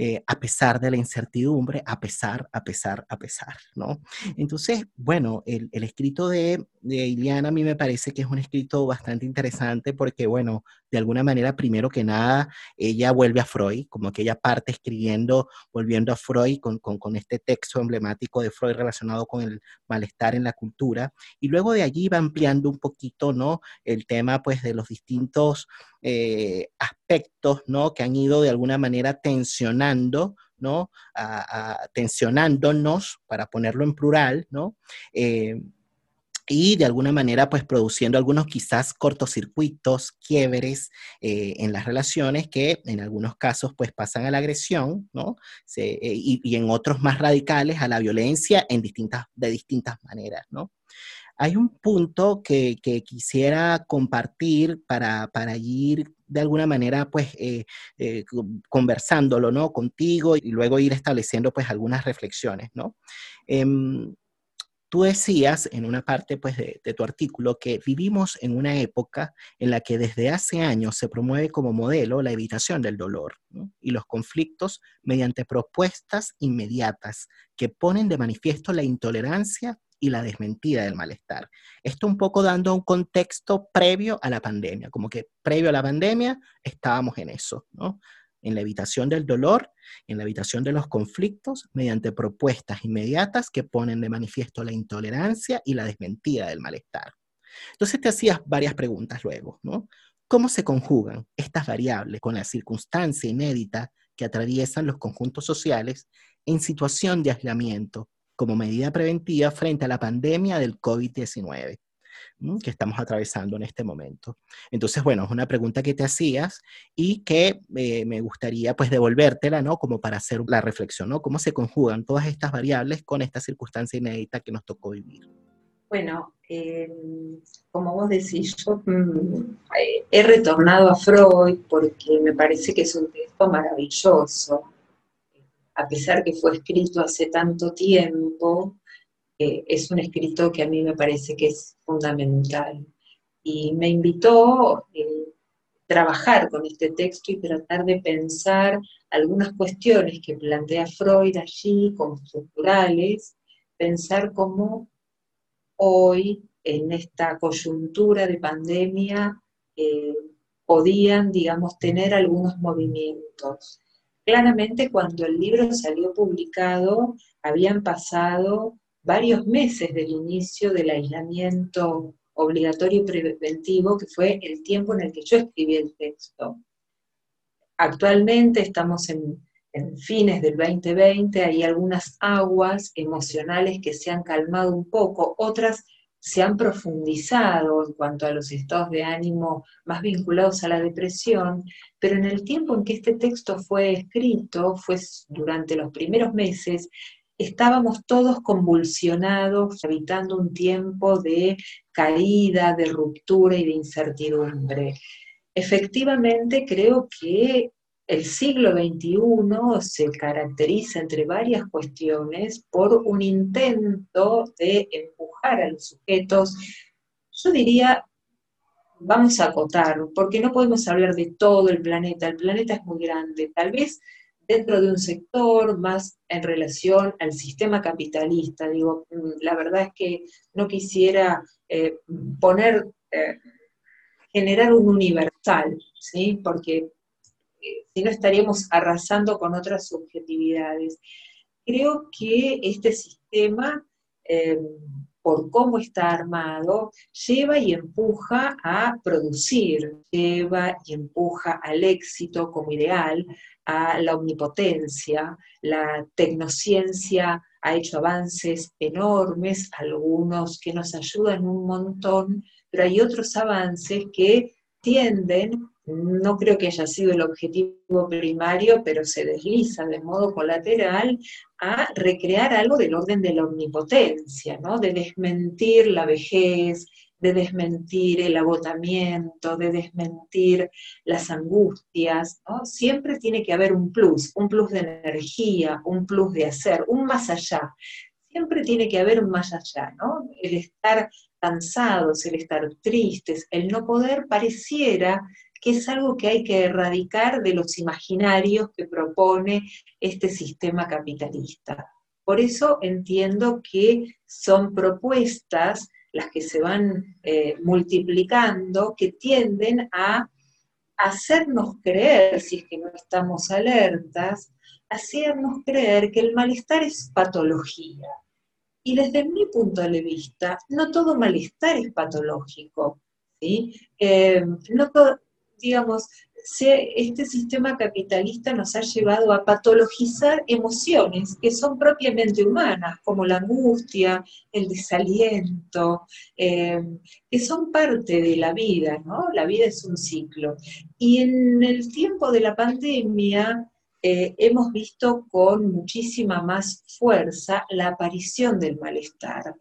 Speaker 1: Eh, a pesar de la incertidumbre, a pesar, a pesar, a pesar, ¿no? Entonces, bueno, el, escrito de, de, Iliana a mí me parece que es un escrito bastante interesante porque, bueno, de alguna manera, primero que nada, ella vuelve a Freud, como que ella parte escribiendo, volviendo a Freud con, con, este texto emblemático de Freud relacionado con el malestar en la cultura, y luego de allí va ampliando un poquito, ¿no? El tema, pues, de los distintos eh, aspectos, ¿no? Que han ido de alguna manera tensionando, ¿no? tensionándonos, para ponerlo en plural, ¿no? Eh, y de alguna manera pues produciendo algunos quizás cortocircuitos, quiebres eh, en las relaciones que en algunos casos pues pasan a la agresión, ¿no? y, y, en otros más radicales a la violencia en distintas, de distintas maneras, ¿no? Hay un punto que, quisiera compartir para, ir de alguna manera, pues, eh, eh, conversándolo, ¿no? Contigo y luego ir estableciendo, pues, algunas reflexiones, ¿no? Tú decías en una parte, pues, de, tu artículo que vivimos en una época en la que desde hace años se promueve como modelo la evitación del dolor y los conflictos mediante propuestas inmediatas que ponen de manifiesto la intolerancia y la desmentida del malestar. Esto un poco dando un contexto previo a la pandemia, como que previo a la pandemia estábamos en eso, ¿no? En la evitación del dolor, en la evitación de los conflictos, mediante propuestas inmediatas que ponen de manifiesto la intolerancia y la desmentida del malestar. Entonces te hacías varias preguntas luego, ¿no? ¿Cómo se conjugan estas variables con la circunstancia inédita que atraviesan los conjuntos sociales en situación de aislamiento como medida preventiva frente a la pandemia del COVID-19 que estamos atravesando en este momento. Entonces, bueno, es una pregunta que te hacías y que eh, me gustaría pues devolvértela, ¿no? Como para hacer la reflexión, ¿no? ¿Cómo se conjugan todas estas variables con esta circunstancia inédita que nos tocó vivir?
Speaker 2: Bueno, em, como vos decís, yo mm, he retornado a Freud porque me parece que es un texto maravilloso a pesar que fue escrito hace tanto tiempo, eh, es un escrito que a mí me parece que es fundamental. Y me invitó a eh, trabajar con este texto y tratar de pensar algunas cuestiones que plantea Freud allí como estructurales, pensar cómo hoy, en esta coyuntura de pandemia, eh, podían, digamos, tener algunos movimientos. Claramente cuando el libro salió publicado habían pasado varios meses del inicio del aislamiento obligatorio y preventivo, que fue el tiempo en el que yo escribí el texto. Actualmente estamos en, fines del 2020, hay algunas aguas emocionales que se han calmado un poco, otras se han profundizado en cuanto a los estados de ánimo más vinculados a la depresión, pero en el tiempo en que este texto fue escrito, fue durante los primeros meses, estábamos todos convulsionados, habitando un tiempo de caída, de ruptura y de incertidumbre. Efectivamente, creo que el siglo XXI se caracteriza, entre varias cuestiones, por un intento de empujar a los sujetos, yo diría, vamos a acotar, porque no podemos hablar de todo el planeta, el planeta es muy grande, tal vez dentro de un sector más en relación al sistema capitalista. Digo, mm, la verdad es que no quisiera eh, poner... Eh, generar un universal, ¿sí? Porque eh, si no estaríamos arrasando con otras subjetividades. Creo que este sistema, em, por cómo está armado, lleva y empuja a producir, lleva y empuja al éxito como ideal, a la omnipotencia, la tecnociencia ha hecho avances enormes, algunos que nos ayudan un montón, pero hay otros avances que tienden, no creo que haya sido el objetivo primario, pero se desliza de modo colateral a recrear algo del orden de la omnipotencia, ¿no? de desmentir la vejez, de desmentir el agotamiento, de desmentir las angustias. Siempre tiene que haber un plus, un plus de energía, un plus de hacer, un más allá. Siempre tiene que haber un más allá, ¿no? El estar cansados, el estar tristes, el no poder pareciera que es algo que hay que erradicar de los imaginarios que propone este sistema capitalista. Por eso entiendo que son propuestas las que se van eh, multiplicando, que tienden a hacernos creer, si es que no estamos alertas, hacernos creer que el malestar es patología. Y desde mi punto de vista, no todo malestar es patológico. ¿sí? Eh, digamos, este sistema capitalista nos ha llevado a patologizar emociones que son propiamente humanas, como la angustia, el desaliento, eh, que son parte de la vida, ¿no? La vida es un ciclo. Y en el tiempo de la pandemia eh, hemos visto con muchísima más fuerza la aparición del malestar.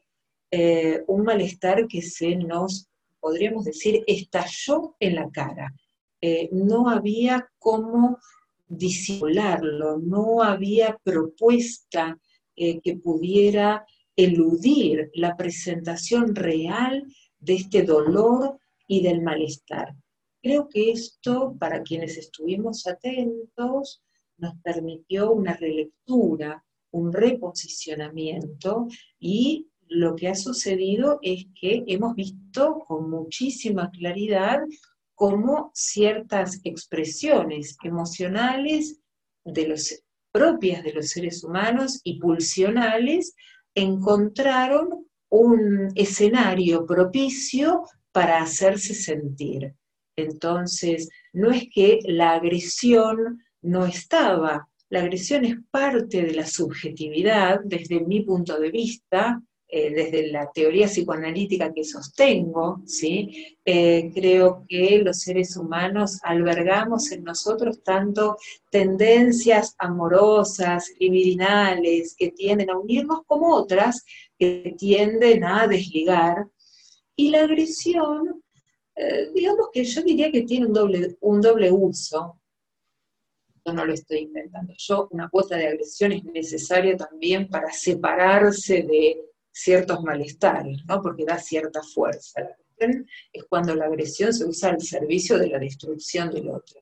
Speaker 2: Eh, un malestar que se nos, podríamos decir, estalló en la cara eh, no había cómo disimularlo, no había propuesta eh, que pudiera eludir la presentación real de este dolor y del malestar. Creo que esto, para quienes estuvimos atentos, nos permitió una relectura, un reposicionamiento y lo que ha sucedido es que hemos visto con muchísima claridad como ciertas expresiones emocionales de propias de los seres humanos y pulsionales encontraron un escenario propicio para hacerse sentir. Entonces, no es que la agresión no estaba, la agresión es parte de la subjetividad desde mi punto de vista, eh, desde la teoría psicoanalítica que sostengo, ¿sí? Eh, creo que los seres humanos albergamos en nosotros tanto tendencias amorosas, libidinales, que tienden a unirnos, como otras que tienden a desligar. Y la agresión, eh, digamos que yo diría que tiene un doble, un doble uso. No lo estoy inventando. Yo, una cuota de agresión es necesaria también para separarse de ciertos malestares, ¿no? porque da cierta fuerza. es cuando la agresión se usa al servicio de la destrucción del otro.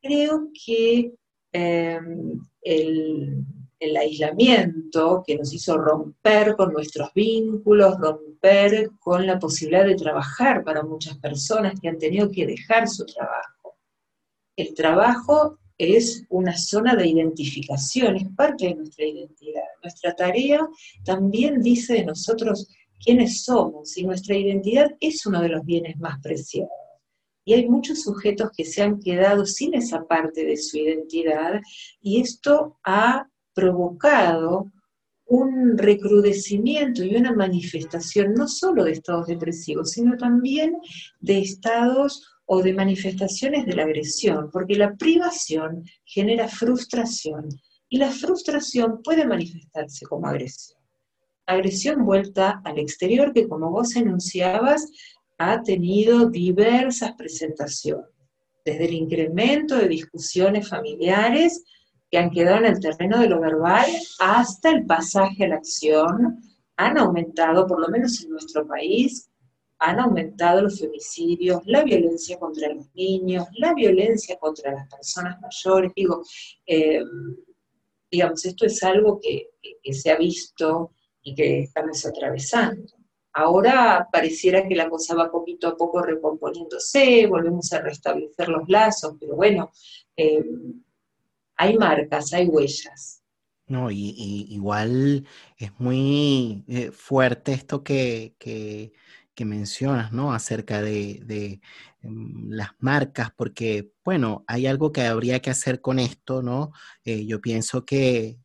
Speaker 2: Creo que em, el, el aislamiento que nos hizo romper con nuestros vínculos, romper con la posibilidad de trabajar para muchas personas que han tenido que dejar su trabajo. El trabajo es una zona de identificación, es parte de nuestra identidad. Nuestra tarea también dice de nosotros quiénes somos y nuestra identidad es uno de los bienes más preciados. Y hay muchos sujetos que se han quedado sin esa parte de su identidad y esto ha provocado un recrudecimiento y una manifestación no solo de estados depresivos, sino también de estados o de manifestaciones de la agresión, porque la privación genera frustración y la frustración puede manifestarse como agresión. Agresión vuelta al exterior que, como vos enunciabas, ha tenido diversas presentaciones, desde el incremento de discusiones familiares que han quedado en el terreno de lo verbal hasta el pasaje a la acción, han aumentado, por lo menos en nuestro país, han aumentado los femicidios, la violencia contra los niños, la violencia contra las personas mayores. Digo, eh, digamos, esto es algo que, se ha visto y que estamos atravesando. Ahora pareciera que la cosa va poquito a poco recomponiéndose, volvemos a restablecer los lazos, pero bueno, eh, hay marcas, hay huellas.
Speaker 1: No, y, igual es muy eh, fuerte esto que, mencionas, ¿no? Acerca de, mm, las marcas, porque, bueno, hay algo que habría que hacer con esto, ¿no? Eh, yo pienso que,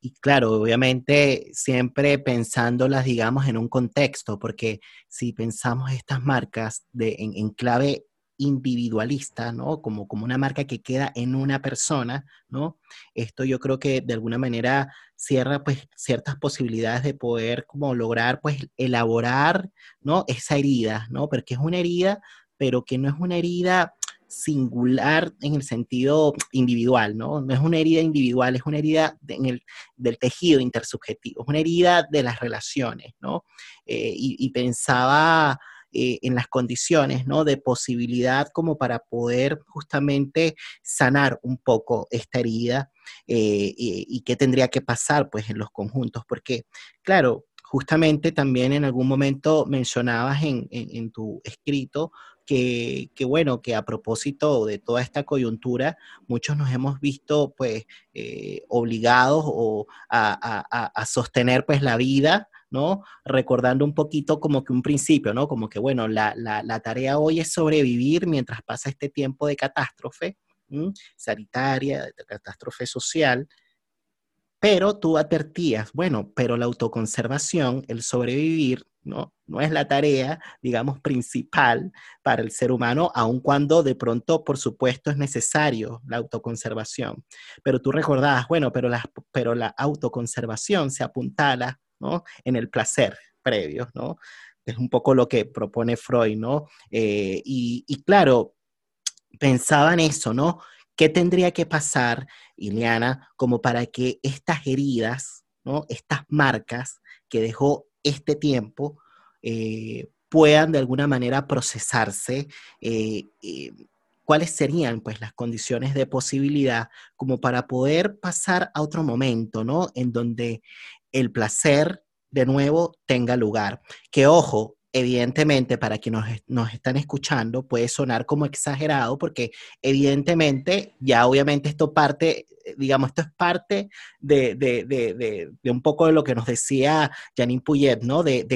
Speaker 1: y claro, obviamente siempre pensándolas, digamos, en un contexto, porque si pensamos estas marcas de, en, en clave individualista, ¿no? Como, como una marca que queda en una persona, ¿no? Esto yo creo que de alguna manera cierra pues ciertas posibilidades de poder como lograr pues elaborar, ¿no? Esa herida, ¿no? Porque es una herida, pero que no es una herida singular en el sentido individual, ¿no? No es una herida individual, es una herida en el, del tejido intersubjetivo, es una herida de las relaciones, ¿no? Eh, y pensaba eh, en las condiciones, ¿no? De posibilidad como para poder justamente sanar un poco esta herida eh, y, qué tendría que pasar, pues, en los conjuntos, porque, claro, justamente también en algún momento mencionabas en, tu escrito que, bueno, que a propósito de toda esta coyuntura, muchos nos hemos visto pues eh, obligados o a, a, sostener pues la vida ¿no? Recordando un poquito como que un principio, ¿no? Como que, bueno, la, tarea hoy es sobrevivir mientras pasa este tiempo de catástrofe sanitaria, de catástrofe social, pero tú advertías, bueno, pero la autoconservación, el sobrevivir, ¿no? No es la tarea, digamos, principal para el ser humano, aun cuando de pronto, por supuesto, es necesario la autoconservación. Pero tú recordabas, bueno, pero la, pero la autoconservación se apuntala en el placer previo, ¿no? Es un poco lo que propone Freud, ¿no? Eh, y, claro, pensaba en eso, ¿no? ¿Qué tendría que pasar, Ileana, como para que estas heridas, ¿no? Estas marcas que dejó este tiempo eh, puedan de alguna manera procesarse? Eh, ¿Cuáles serían pues las condiciones de posibilidad como para poder pasar a otro momento, ¿no? En donde el placer de nuevo tenga lugar. Que ojo, evidentemente para quienes nos, están escuchando puede sonar como exagerado porque evidentemente ya obviamente esto parte digamos, esto es parte de, un poco de lo que nos decía Janine Puyet, ¿no? De,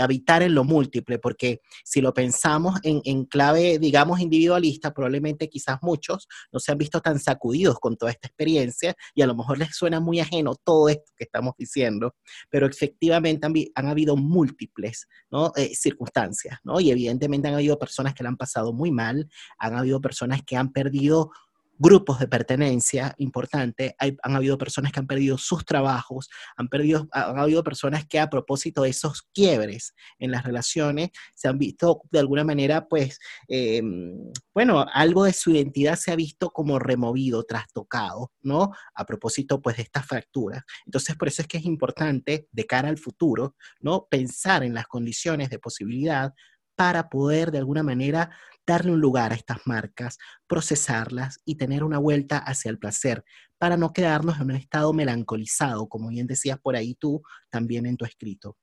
Speaker 1: habitar en lo múltiple, porque si lo pensamos en, clave, digamos, individualista, probablemente quizás muchos no se han visto tan sacudidos con toda esta experiencia y a lo mejor les suena muy ajeno todo esto que estamos diciendo, pero efectivamente han, habido múltiples ¿no? Eh, circunstancias, ¿no? Y evidentemente han habido personas que la han pasado muy mal, han habido personas que han perdido grupos de pertenencia importante, han habido personas que han perdido sus trabajos, han, perdido, han habido personas que a propósito de esos quiebres en las relaciones se han visto de alguna manera, pues, em, bueno, algo de su identidad se ha visto como removido, trastocado, ¿no? A propósito, pues, de estas fracturas. Entonces, por eso es que es importante, de cara al futuro, ¿no? Pensar en las condiciones de posibilidad para poder de alguna manera darle un lugar a estas marcas, procesarlas y tener una vuelta hacia el placer, para no quedarnos en un estado melancolizado, como bien decías por ahí tú también en tu escrito.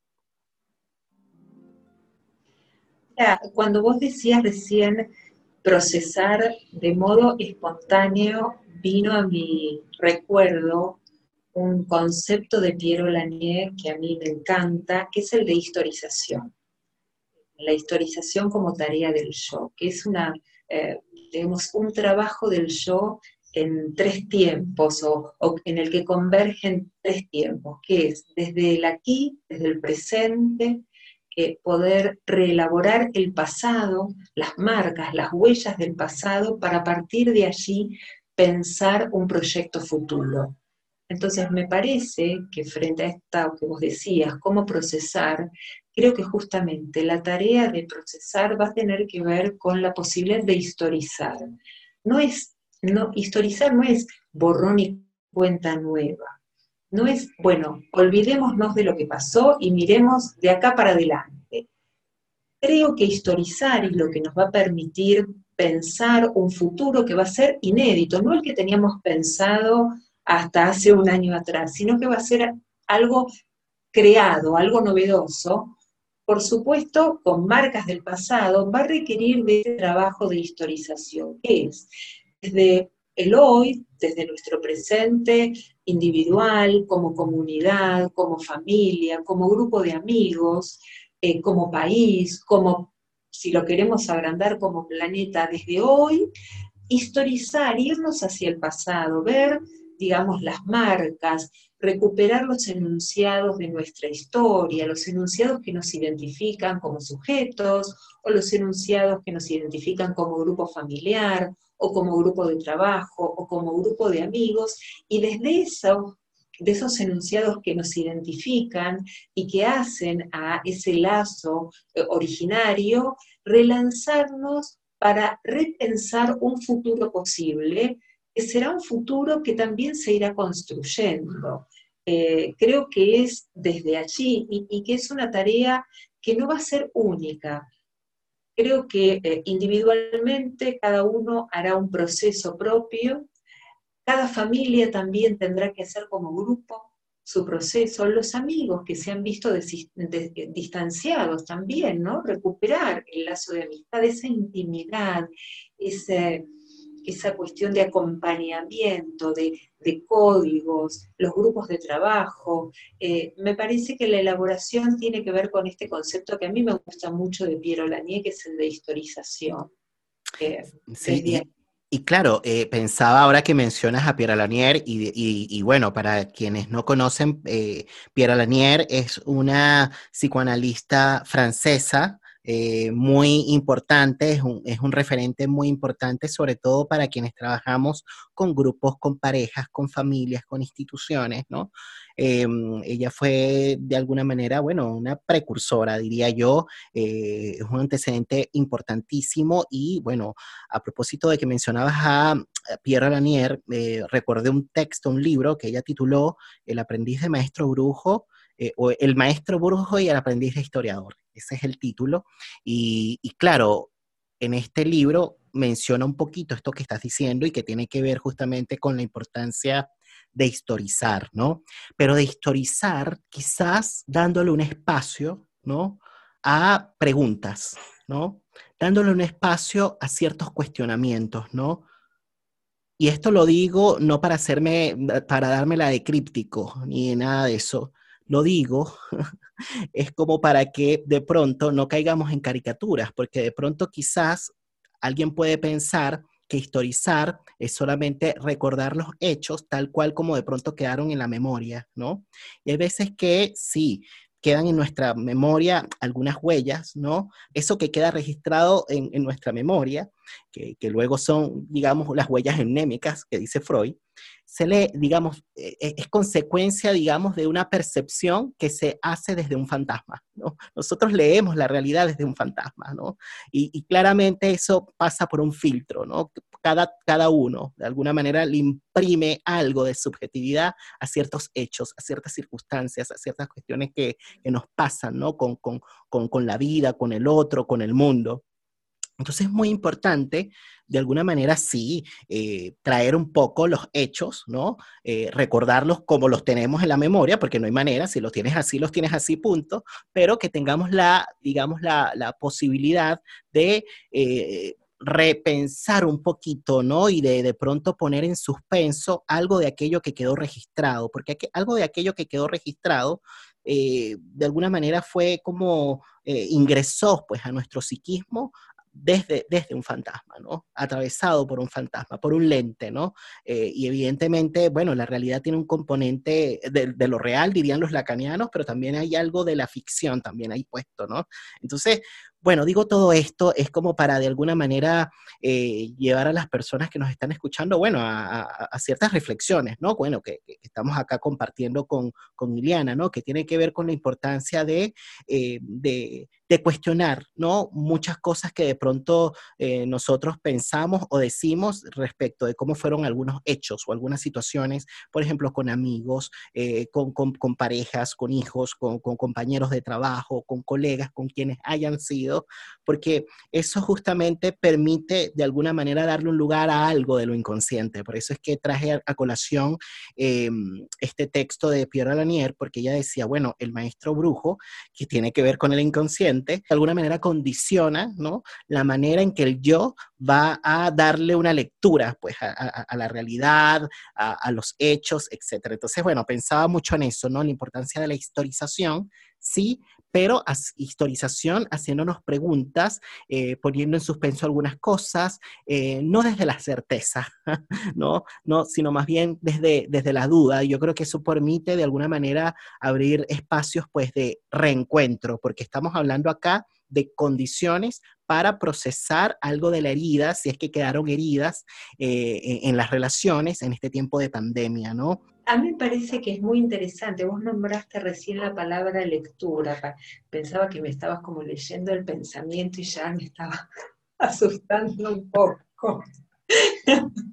Speaker 2: Cuando vos decías recién procesar de modo espontáneo, vino a mi recuerdo un concepto de Piero Lanier que a mí me encanta, que es el de historización la historización como tarea del yo, que es una, eh, un trabajo del yo en tres tiempos o, en el que convergen tres tiempos, que es desde el aquí, desde el presente, poder reelaborar el pasado, las marcas, las huellas del pasado, para partir de allí pensar un proyecto futuro. Entonces me parece que frente a esta que vos decías, cómo procesar, creo que justamente la tarea de procesar va a tener que ver con la posibilidad de historizar. No es, no, historizar no es borrón y cuenta nueva. No es, bueno, olvidémonos de lo que pasó y miremos de acá para adelante. Creo que historizar es lo que nos va a permitir pensar un futuro que va a ser inédito, no el que teníamos pensado hasta hace un año atrás, sino que va a ser algo creado, algo novedoso, por supuesto, con marcas del pasado, va a requerir de este trabajo de historización, que es desde el hoy, desde nuestro presente individual, como comunidad, como familia, como grupo de amigos, eh, como país, como, si lo queremos agrandar, como planeta, desde hoy, historizar, irnos hacia el pasado, ver, digamos, las marcas, recuperar los enunciados de nuestra historia, los enunciados que nos identifican como sujetos o los enunciados que nos identifican como grupo familiar o como grupo de trabajo o como grupo de amigos y desde de esos enunciados que nos identifican y que hacen a ese lazo eh, originario, relanzarnos para repensar un futuro posible, que será un futuro que también se irá construyendo. Eh, creo que es desde allí y, que es una tarea que no va a ser única. Creo que eh, individualmente cada uno hará un proceso propio, cada familia también tendrá que hacer como grupo su proceso, los amigos que se han visto distanciados también, ¿no? Recuperar el lazo de amistad, esa intimidad, ese, esa cuestión de acompañamiento, de, códigos, los grupos de trabajo. Eh, me parece que la elaboración tiene que ver con este concepto que a mí me gusta mucho de Piero Lanier, que es el de historización.
Speaker 1: sí, y, claro, eh, pensaba ahora que mencionas a Pierre Lanier, y, bueno, para quienes no conocen, eh, Pierre Lanier es una psicoanalista francesa eh, muy importante, es un, es un, referente muy importante, sobre todo para quienes trabajamos con grupos, con parejas, con familias, con instituciones, ¿no? Em, ella fue de alguna manera, bueno, una precursora, diría yo, eh, es un antecedente importantísimo y bueno, a propósito de que mencionabas a Pierre Lanier, eh, recordé un texto, un libro que ella tituló El aprendiz de maestro brujo, o El maestro brujo y el aprendiz de historiador ese es el título. Y, claro, en este libro menciona un poquito esto que estás diciendo y que tiene que ver justamente con la importancia de historizar, ¿no? Pero de historizar quizás dándole un espacio, ¿no? A preguntas, ¿no? Dándole un espacio a ciertos cuestionamientos, ¿no? Y esto lo digo no para hacerme, para darme la de críptico, ni nada de eso. Lo digo es como para que de pronto no caigamos en caricaturas, porque de pronto quizás alguien puede pensar que historizar es solamente recordar los hechos tal cual como de pronto quedaron en la memoria, ¿no? Y hay veces que sí, quedan en nuestra memoria algunas huellas, ¿no? Eso que queda registrado en, nuestra memoria, que, que, luego son, digamos, las huellas endémicas que dice Freud, se le, digamos, eh, eh, es consecuencia, digamos, de una percepción que se hace desde un fantasma, ¿no? Nosotros leemos la realidad desde un fantasma, ¿no? Y, claramente eso pasa por un filtro, ¿no? Cada, cada uno, de alguna manera, le imprime algo de subjetividad a ciertos hechos, a ciertas circunstancias, a ciertas cuestiones que, nos pasan, ¿no? Con, con, con, con la vida, con el otro, con el mundo. Entonces es muy importante, de alguna manera, sí, eh, traer un poco los hechos, ¿no? Eh, recordarlos como los tenemos en la memoria, porque no hay manera, si los tienes así, los tienes así, punto, pero que tengamos la, digamos, la, posibilidad de... Eh, repensar un poquito, ¿no? Y de, de pronto poner en suspenso algo de aquello que quedó registrado, porque algo de aquello que quedó registrado de alguna manera fue como ingresó pues a nuestro psiquismo desde, desde un fantasma, ¿no? Atravesado por un fantasma, por un lente, ¿no? Eh, y evidentemente, bueno, la realidad tiene un componente de, de, lo real, dirían los lacanianos, pero también hay algo de la ficción también ahí puesto, ¿no? Entonces, bueno, digo todo esto es como para de alguna manera eh, llevar a las personas que nos están escuchando, bueno, a, ciertas reflexiones, ¿no? Bueno, que, estamos acá compartiendo con, con Iliana, ¿no? Que tiene que ver con la importancia de, eh, de, cuestionar, ¿no? Muchas cosas que de pronto eh, nosotros pensamos o decimos respecto de cómo fueron algunos hechos o algunas situaciones, por ejemplo, con amigos, con, con, con, parejas, con hijos, con compañeros de trabajo, con colegas, con quienes hayan sido sentido, porque eso justamente permite de alguna manera darle un lugar a algo de lo inconsciente. Por eso es que traje a, colación em, este texto de Pierre Lanier, porque ella decía, bueno, el maestro brujo, que tiene que ver con el inconsciente, de alguna manera condiciona ¿no? la manera en que el yo va a darle una lectura pues, a, la realidad, a, los hechos, etc. Entonces, bueno, pensaba mucho en eso, ¿no? La importancia de la historización, sí, pero historización haciéndonos preguntas, eh, poniendo en suspenso algunas cosas, eh, no desde la certeza, ¿no? ¿no? sino más bien desde, desde la duda. Yo creo que eso permite de alguna manera abrir espacios pues, de reencuentro, porque estamos hablando acá de condiciones para procesar algo de la herida, si es que quedaron heridas eh, en las relaciones en este tiempo de pandemia, ¿no?
Speaker 2: A mí me parece que es muy interesante. Vos nombraste recién la palabra lectura. Pensaba que me estabas como leyendo el pensamiento y ya me estaba asustando un poco.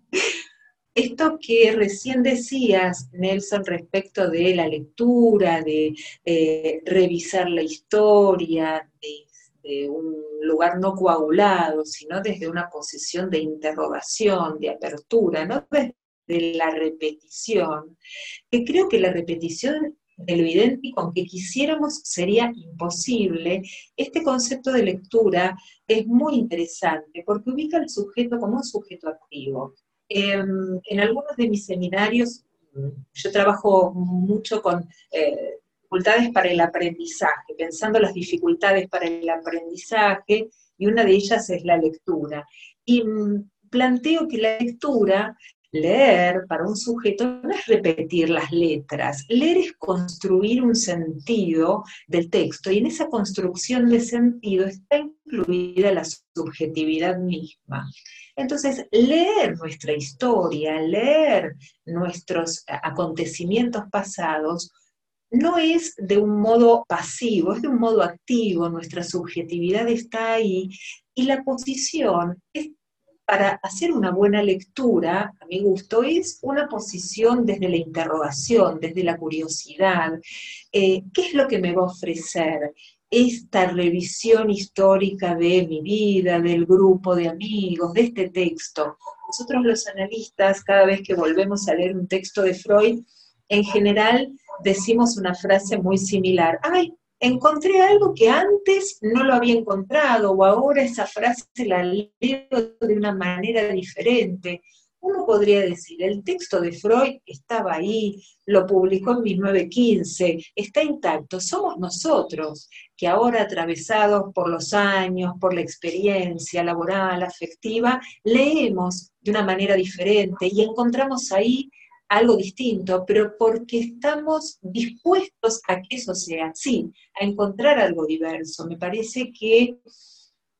Speaker 2: Esto que recién decías, Nelson, respecto de la lectura, de eh, revisar la historia, de, un lugar no coagulado, sino desde una posición de interrogación, de apertura, no de la repetición, que creo que la repetición de lo idéntico, aunque quisiéramos, sería imposible. Este concepto de lectura es muy interesante porque ubica al sujeto como un sujeto activo. Em, en algunos de mis seminarios, yo trabajo mucho con eh, dificultades para el aprendizaje, pensando las dificultades para el aprendizaje, y una de ellas es la lectura. Y mm, planteo que la lectura Leer para un sujeto no es repetir las letras, leer es construir un sentido del texto y en esa construcción de sentido está incluida la subjetividad misma. Entonces, leer nuestra historia, leer nuestros acontecimientos pasados, no es de un modo pasivo, es de un modo activo, nuestra subjetividad está ahí y la posición es para hacer una buena lectura, a mi gusto, es una posición desde la interrogación, desde la curiosidad. Eh, ¿Qué es lo que me va a ofrecer? esta revisión histórica de mi vida, del grupo de amigos, de este texto. Nosotros los analistas, cada vez que volvemos a leer un texto de Freud, en general decimos una frase muy similar. Ay, encontré algo que antes no lo había encontrado o ahora esa frase la leo de una manera diferente. Uno podría decir, el texto de Freud estaba ahí, lo publicó en 1915, está intacto, somos nosotros que ahora atravesados por los años, por la experiencia laboral, afectiva, leemos de una manera diferente y encontramos ahí algo distinto, pero porque estamos dispuestos a que eso sea así, a encontrar algo diverso. Me parece que,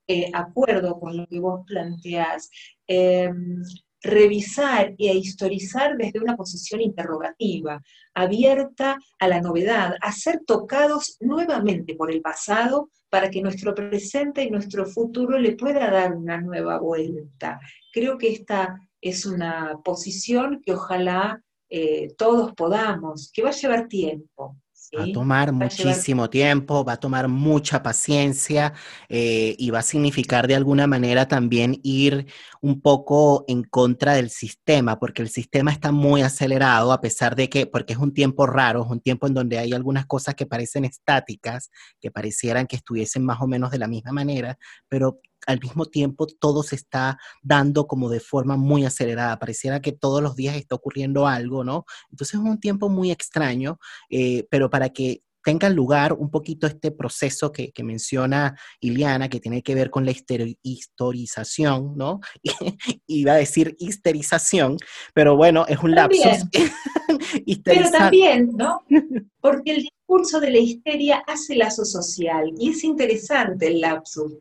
Speaker 2: eh, acuerdo con lo que vos planteás, em, revisar y a historizar desde una posición interrogativa, abierta a la novedad, a ser tocados nuevamente por el pasado para que nuestro presente y nuestro futuro le pueda dar una nueva vuelta. Creo que esta es una posición que ojalá eh, todos podamos, que va a llevar tiempo.
Speaker 1: Va a tomar muchísimo tiempo, va a tomar mucha paciencia eh, y va a significar de alguna manera también ir un poco en contra del sistema, porque el sistema está muy acelerado a pesar de que, porque es un tiempo raro, es un tiempo en donde hay algunas cosas que parecen estáticas, que parecieran que estuviesen más o menos de la misma manera, pero al mismo tiempo todo se está dando como de forma muy acelerada. Pareciera que todos los días está ocurriendo algo, ¿no? Entonces es un tiempo muy extraño, eh, pero para que tenga lugar un poquito este proceso que, menciona Iliana, que tiene que ver con la historización, ¿no? Iba a decir histerización, pero bueno, es un lapsus.
Speaker 2: pero también, ¿no? Porque el discurso de la histeria hace lazo social y es interesante el lapsus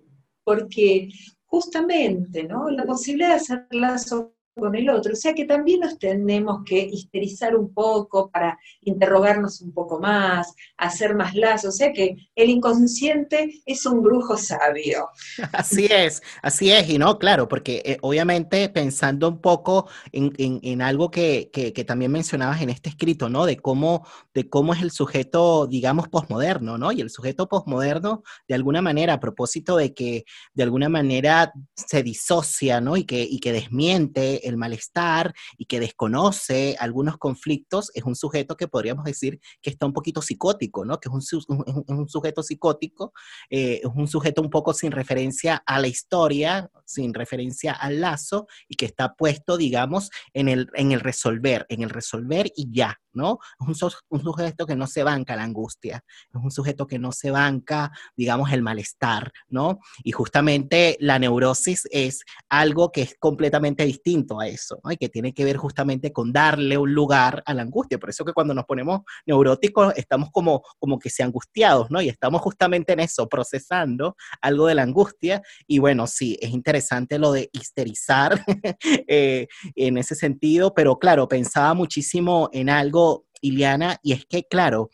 Speaker 2: porque justamente, ¿no? La posibilidad de hacer lazo con el otro. O sea que también nos tenemos que histerizar un poco para interrogarnos un poco más, hacer más lazos. O sea que el inconsciente es un brujo sabio.
Speaker 1: Así es, así es. Y no, claro, porque eh, obviamente pensando un poco en, algo que, también mencionabas en este escrito, ¿no? De cómo, de cómo es el sujeto, digamos, posmoderno, ¿no? Y el sujeto posmoderno, de alguna manera, a propósito de que de alguna manera se disocia, ¿no? Y que, y que desmiente el malestar y que desconoce algunos conflictos, es un sujeto que podríamos decir que está un poquito psicótico, ¿no? Que es un, sujeto psicótico, eh, es un sujeto un poco sin referencia a la historia, sin referencia al lazo y que está puesto, digamos, en el, en el resolver, en el resolver y ya, ¿no? Es un, sujeto que no se banca la angustia, es un sujeto que no se banca, digamos, el malestar, ¿no? Y justamente la neurosis es algo que es completamente distinto a eso, ¿no? Y que tiene que ver justamente con darle un lugar a la angustia. Por eso que cuando nos ponemos neuróticos estamos como, como que se angustiados, ¿no? Y estamos justamente en eso, procesando algo de la angustia. Y bueno, sí, es interesante lo de histerizar eh, en ese sentido, pero claro, pensaba muchísimo en algo Iliana, y es que, claro,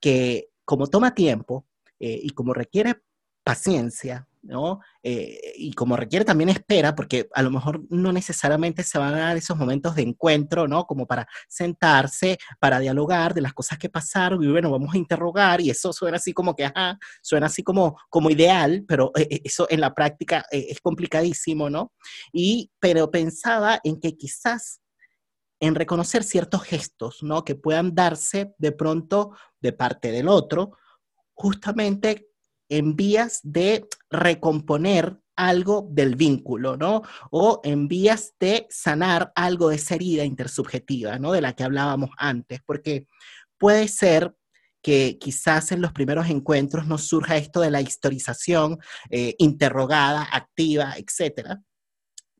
Speaker 1: que como toma tiempo eh, y como requiere paciencia, ¿no? Eh, y como requiere también espera, porque a lo mejor no necesariamente se van a dar esos momentos de encuentro, ¿no? Como para sentarse, para dialogar de las cosas que pasaron y bueno, vamos a interrogar y eso suena así como que, ajá, suena así como, como ideal, pero eh, eso en la práctica es complicadísimo, ¿no? Y, pero pensaba en que quizás en reconocer ciertos gestos, ¿no? Que puedan darse de pronto de parte del otro, justamente en vías de recomponer algo del vínculo, ¿no? O en vías de sanar algo de esa herida intersubjetiva, ¿no? De la que hablábamos antes, porque puede ser que quizás en los primeros encuentros nos surja esto de la historización eh, interrogada, activa, etcétera,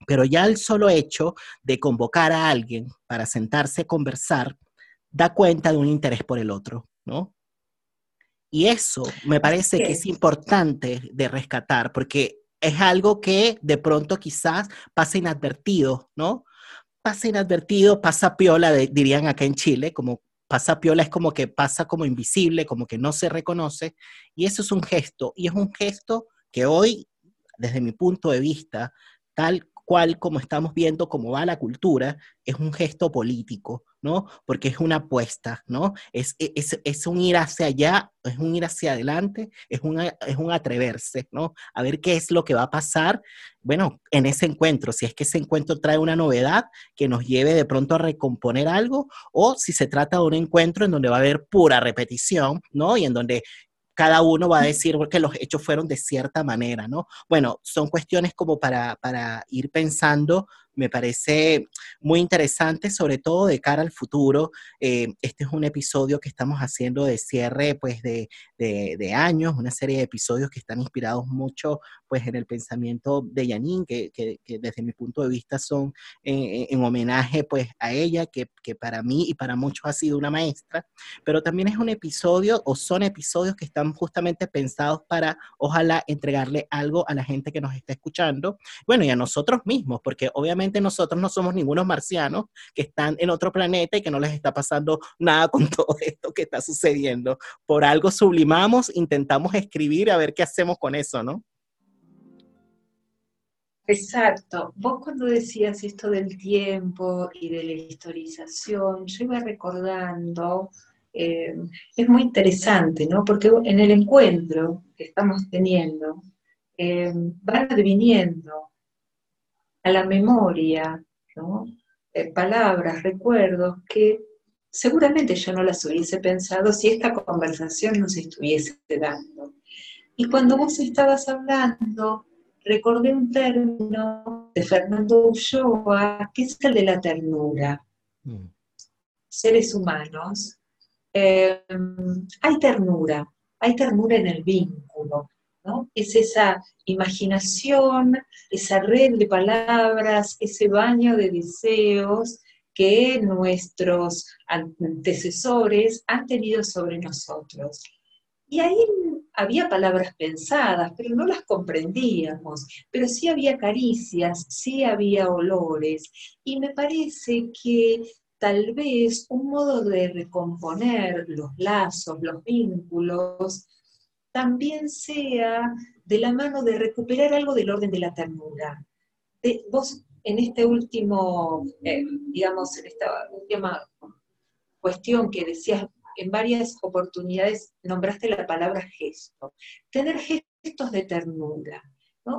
Speaker 1: pero ya el solo hecho de convocar a alguien para sentarse a conversar da cuenta de un interés por el otro, ¿no? Y eso me parece que es importante de rescatar, porque es algo que de pronto quizás pasa inadvertido, ¿no? Pasa inadvertido, pasa piola, dirían acá en Chile, como pasa piola es como que pasa como invisible, como que no se reconoce, y eso es un gesto, y es un gesto que hoy, desde mi punto de vista, tal cual, como estamos viendo cómo va la cultura, es un gesto político, ¿no? Porque es una apuesta, ¿no? Es, e, es, es, un ir hacia allá, es un ir hacia adelante, es, es un atreverse, ¿no? A ver qué es lo que va a pasar, bueno, en ese encuentro, si es que ese encuentro trae una novedad que nos lleve de pronto a recomponer algo, o si se trata de un encuentro en donde va a haber pura repetición, ¿no? Y en donde cada uno va a decir que los hechos fueron de cierta manera, ¿no? Bueno, son cuestiones como para, para ir pensando me parece muy interesante, sobre todo de cara al futuro. Eh, este es un episodio que estamos haciendo de cierre pues, de, de, años, una serie de episodios que están inspirados mucho pues, en el pensamiento de Janine, que, que, desde mi punto de vista son en, homenaje pues, a ella, que, que para mí y para muchos ha sido una maestra, pero también es un episodio o son episodios que están justamente pensados para, ojalá, entregarle algo a la gente que nos está escuchando, bueno, y a nosotros mismos, porque obviamente nosotros no somos ningunos marcianos que están en otro planeta y que no les está pasando nada con todo esto que está sucediendo. Por algo sublimamos, intentamos escribir a ver qué hacemos con eso, ¿no?
Speaker 2: Exacto. Vos cuando decías esto del tiempo y de la historización, yo iba recordando, eh, es muy interesante, ¿no? Porque en el encuentro que estamos teniendo, eh, van adviniendo a la memoria, eh, palabras, recuerdos que seguramente yo no las hubiese pensado si esta conversación no se estuviese dando. Y cuando vos estabas hablando, recordé un término de Fernando Ulloa, que es el de la ternura. Mm. Seres humanos, eh, hay ternura, hay ternura en el vínculo, es esa imaginación, esa red de palabras, ese baño de deseos que nuestros antecesores han tenido sobre nosotros. Y ahí había palabras pensadas, pero no las comprendíamos, pero sí había caricias, sí había olores, y me parece que tal vez un modo de recomponer los lazos, los vínculos, también sea de la mano de recuperar algo del orden de la ternura. vos en este último, eh, digamos, en esta última cuestión que decías, en varias oportunidades nombraste la palabra gesto. Tener gestos de ternura.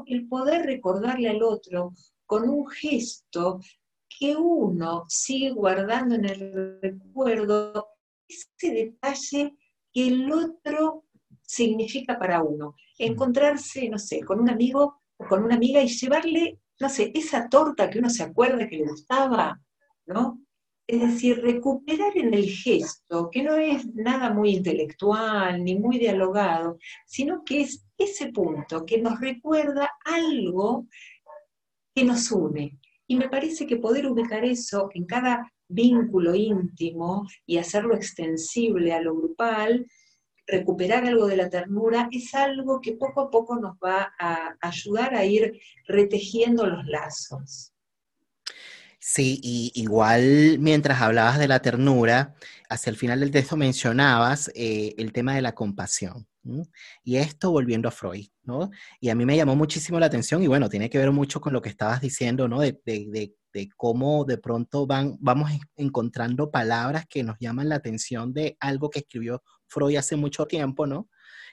Speaker 2: El poder recordarle al otro con un gesto que uno sigue guardando en el recuerdo ese detalle que el otro significa para uno. Encontrarse, no sé, con un amigo o con una amiga y llevarle, no sé, esa torta que uno se acuerda que le gustaba, ¿no? Es decir, recuperar en el gesto, que no es nada muy intelectual ni muy dialogado, sino que es ese punto que nos recuerda algo que nos une. Y me parece que poder ubicar eso en cada vínculo íntimo y hacerlo extensible a lo grupal, recuperar algo de la ternura, es algo que poco a poco nos va a ayudar a ir retejiendo los lazos.
Speaker 1: Sí, y igual mientras hablabas de la ternura, hacia el final del texto mencionabas eh, el tema de la compasión. Y esto volviendo a Freud, ¿no? Y a mí me llamó muchísimo la atención y bueno, tiene que ver mucho con lo que estabas diciendo, ¿no? De, cómo de pronto van, vamos encontrando palabras que nos llaman la atención de algo que escribió Freud hace mucho tiempo, ¿no?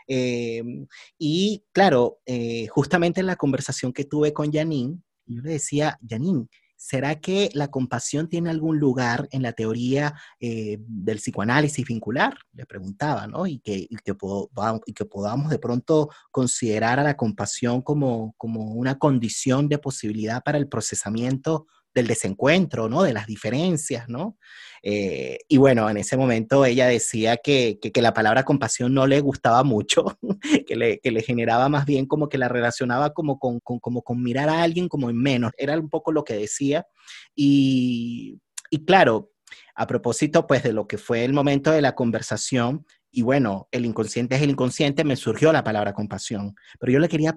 Speaker 1: Em, y claro, eh, justamente en la conversación que tuve con Janine, yo le decía, Janine, ¿Será que la compasión tiene algún lugar en la teoría eh, del psicoanálisis vincular? Le preguntaba, ¿no? Y que, que, podamos de pronto considerar a la compasión como, como una condición de posibilidad para el procesamiento del desencuentro, ¿no? De las diferencias, ¿no? Eh, y bueno, en ese momento ella decía que, la palabra compasión no le gustaba mucho, que le, que le, generaba más bien como que la relacionaba como con, como con mirar a alguien como en menos, era un poco lo que decía. Y, y claro, a propósito pues de lo que fue el momento de la conversación, y bueno, el inconsciente es el inconsciente, me surgió la palabra compasión, pero yo le quería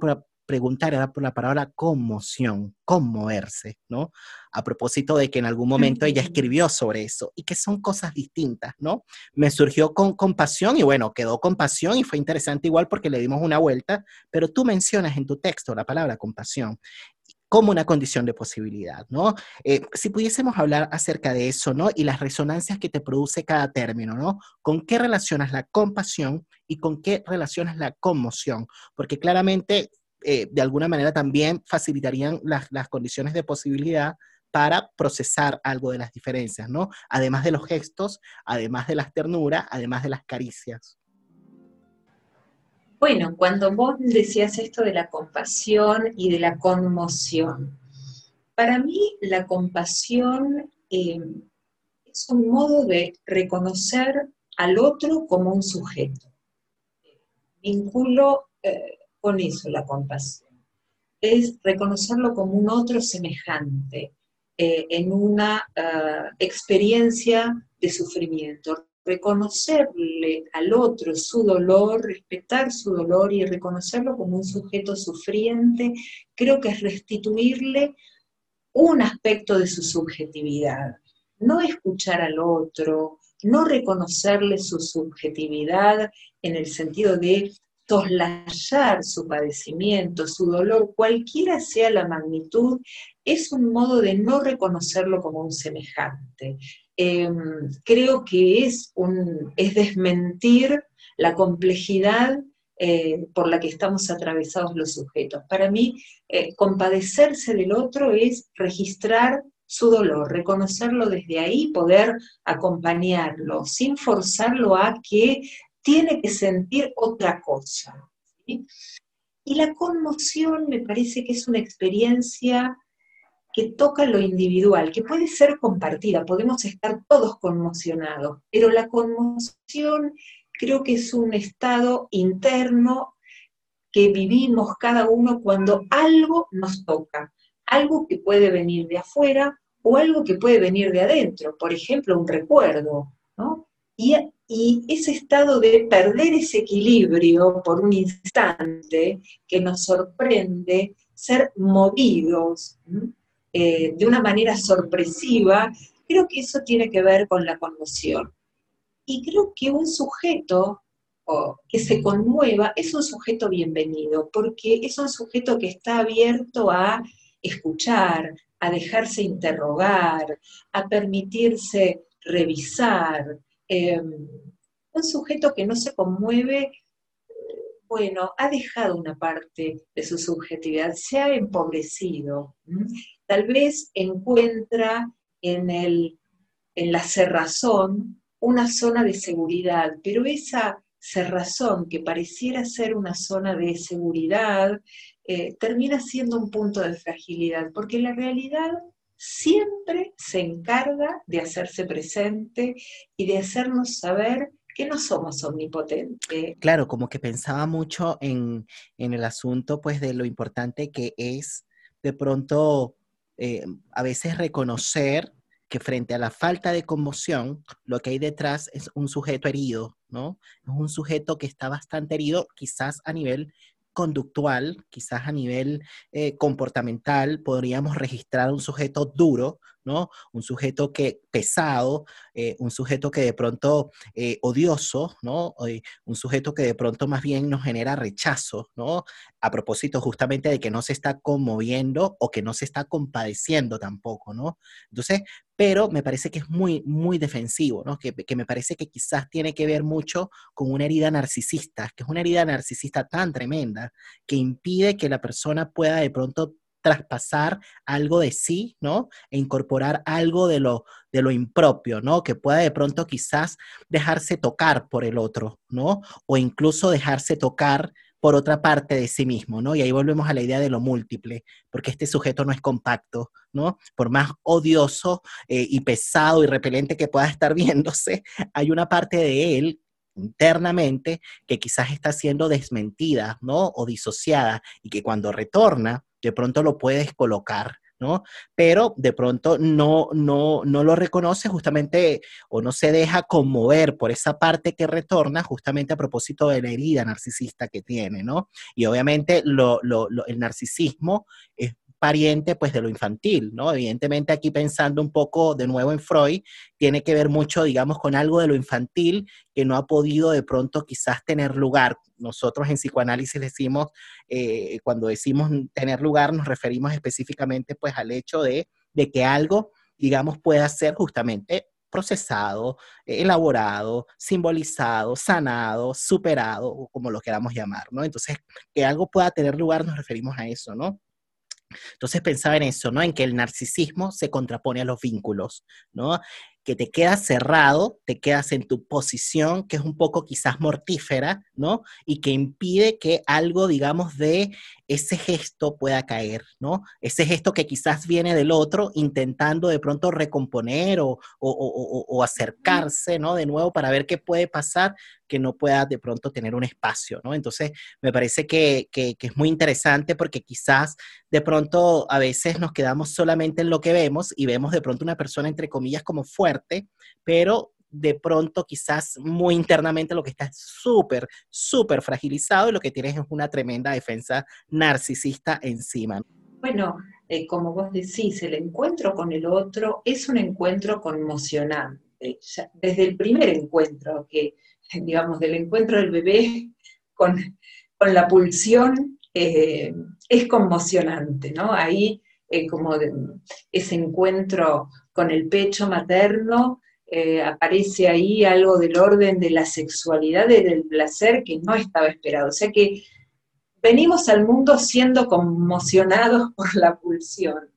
Speaker 1: preguntar era por la palabra conmoción, conmoverse, ¿no? A propósito de que en algún momento ella escribió sobre eso y que son cosas distintas, ¿no? Me surgió con compasión y bueno, quedó compasión y fue interesante igual porque le dimos una vuelta, pero tú mencionas en tu texto la palabra compasión como una condición de posibilidad, ¿no? Eh, si pudiésemos hablar acerca de eso, ¿no? Y las resonancias que te produce cada término, ¿no? ¿Con qué relacionas la compasión y con qué relacionas la conmoción? Porque claramente eh, de alguna manera también facilitarían las, condiciones de posibilidad para procesar algo de las diferencias, ¿no? Además de los gestos, además de las ternuras, además de las caricias.
Speaker 2: Bueno, cuando vos decías esto de la compasión y de la conmoción, para mí la compasión eh, es un modo de reconocer al otro como un sujeto. Vinculo eh, con eso la compasión. Es reconocerlo como un otro semejante eh, en una ah, experiencia de sufrimiento. Reconocerle al otro su dolor, respetar su dolor y reconocerlo como un sujeto sufriente, creo que es restituirle un aspecto de su subjetividad. No escuchar al otro, no reconocerle su subjetividad en el sentido de soslayar su padecimiento, su dolor, cualquiera sea la magnitud, es un modo de no reconocerlo como un semejante. Em, creo que es, un, es desmentir la complejidad eh, por la que estamos atravesados los sujetos. Para mí, eh, compadecerse del otro es registrar su dolor, reconocerlo desde ahí, poder acompañarlo, sin forzarlo a que tiene que sentir otra cosa. Y la conmoción me parece que es una experiencia que toca lo individual, que puede ser compartida, podemos estar todos conmocionados, pero la conmoción creo que es un estado interno que vivimos cada uno cuando algo nos toca, algo que puede venir de afuera o algo que puede venir de adentro, por ejemplo, un recuerdo, ¿no? Y ese estado de perder ese equilibrio por un instante que nos sorprende ser movidos eh, de una manera sorpresiva, creo que eso tiene que ver con la conmoción. Y creo que un sujeto que se conmueva es un sujeto bienvenido, porque es un sujeto que está abierto a escuchar, a dejarse interrogar, a permitirse revisar. Em, un sujeto que no se conmueve, bueno, ha dejado una parte de su subjetividad, se ha empobrecido. Tal vez encuentra en, el, en la cerrazón una zona de seguridad, pero esa cerrazón que pareciera ser una zona de seguridad, eh, termina siendo un punto de fragilidad, porque la realidad siempre se encarga de hacerse presente y de hacernos saber que no somos omnipotentes.
Speaker 1: Claro, como que pensaba mucho en, el asunto, pues, de lo importante que es de pronto eh, a veces reconocer que frente a la falta de conmoción, lo que hay detrás es un sujeto herido, ¿no? Es un sujeto que está bastante herido, quizás a nivel conductual, quizás a nivel eh, comportamental, podríamos registrar un sujeto duro, ¿no? Un sujeto que pesado, eh, un sujeto que de pronto eh, odioso, ¿no? un sujeto que de pronto más bien nos genera rechazo. A propósito justamente de que no se está conmoviendo o que no se está compadeciendo tampoco, ¿no? Entonces, pero me parece que es muy, muy defensivo, ¿no? Que, que me parece que quizás tiene que ver mucho con una herida narcisista, que es una herida narcisista tan tremenda que impide que la persona pueda de pronto traspasar algo de sí, ¿no? E incorporar algo de lo, de lo impropio, ¿no? Que pueda de pronto quizás dejarse tocar por el otro, ¿no? O incluso dejarse tocar por otra parte de sí mismo, ¿no? Y ahí volvemos a la idea de lo múltiple, porque este sujeto no es compacto, ¿no? Por más odioso eh, y pesado y repelente que pueda estar viéndose, hay una parte de él internamente que quizás está siendo desmentida, ¿no? O disociada y que cuando retorna, de pronto lo puedes colocar, ¿no? Pero de pronto no, no, no lo reconoce justamente o no se deja conmover por esa parte que retorna justamente a propósito de la herida narcisista que tiene, ¿no? Y obviamente el narcisismo es pariente pues de lo infantil, ¿no? Evidentemente aquí pensando un poco de nuevo en Freud, tiene que ver mucho, digamos, con algo de lo infantil que no ha podido de pronto quizás tener lugar. Nosotros en psicoanálisis decimos, eh, cuando decimos tener lugar, nos referimos específicamente pues al hecho de, de que algo, digamos, pueda ser justamente procesado, elaborado, simbolizado, sanado, superado, como lo queramos llamar, ¿no? Entonces, que algo pueda tener lugar, nos referimos a eso, ¿no? Entonces pensaba en eso, ¿no? En que el narcisismo se contrapone a los vínculos, ¿no? Que te quedas cerrado, te quedas en tu posición, que es un poco quizás mortífera, ¿no? Y que impide que algo, digamos, de ese gesto pueda caer, ¿no? Ese gesto que quizás viene del otro intentando de pronto recomponer o, acercarse, ¿no? De nuevo para ver qué puede pasar, que no pueda de pronto tener un espacio, ¿no? Entonces, me parece que, que, es muy interesante porque quizás de pronto a veces nos quedamos solamente en lo que vemos y vemos de pronto una persona, entre comillas, como fuerte, pero de pronto quizás muy internamente lo que está es súper, súper fragilizado y lo que tienes es una tremenda defensa narcisista encima.
Speaker 2: Bueno, eh, como vos decís, el encuentro con el otro es un encuentro conmocionante. desde el primer encuentro, que digamos, del encuentro del bebé con, la pulsión, eh, es conmocionante, ¿no? Ahí, eh, como ese encuentro con el pecho materno, eh, aparece ahí algo del orden de la sexualidad y del placer que no estaba esperado. O sea que venimos al mundo siendo conmocionados por la pulsión.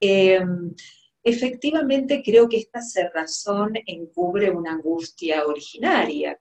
Speaker 2: Em, efectivamente creo que esta cerrazón encubre una angustia originaria,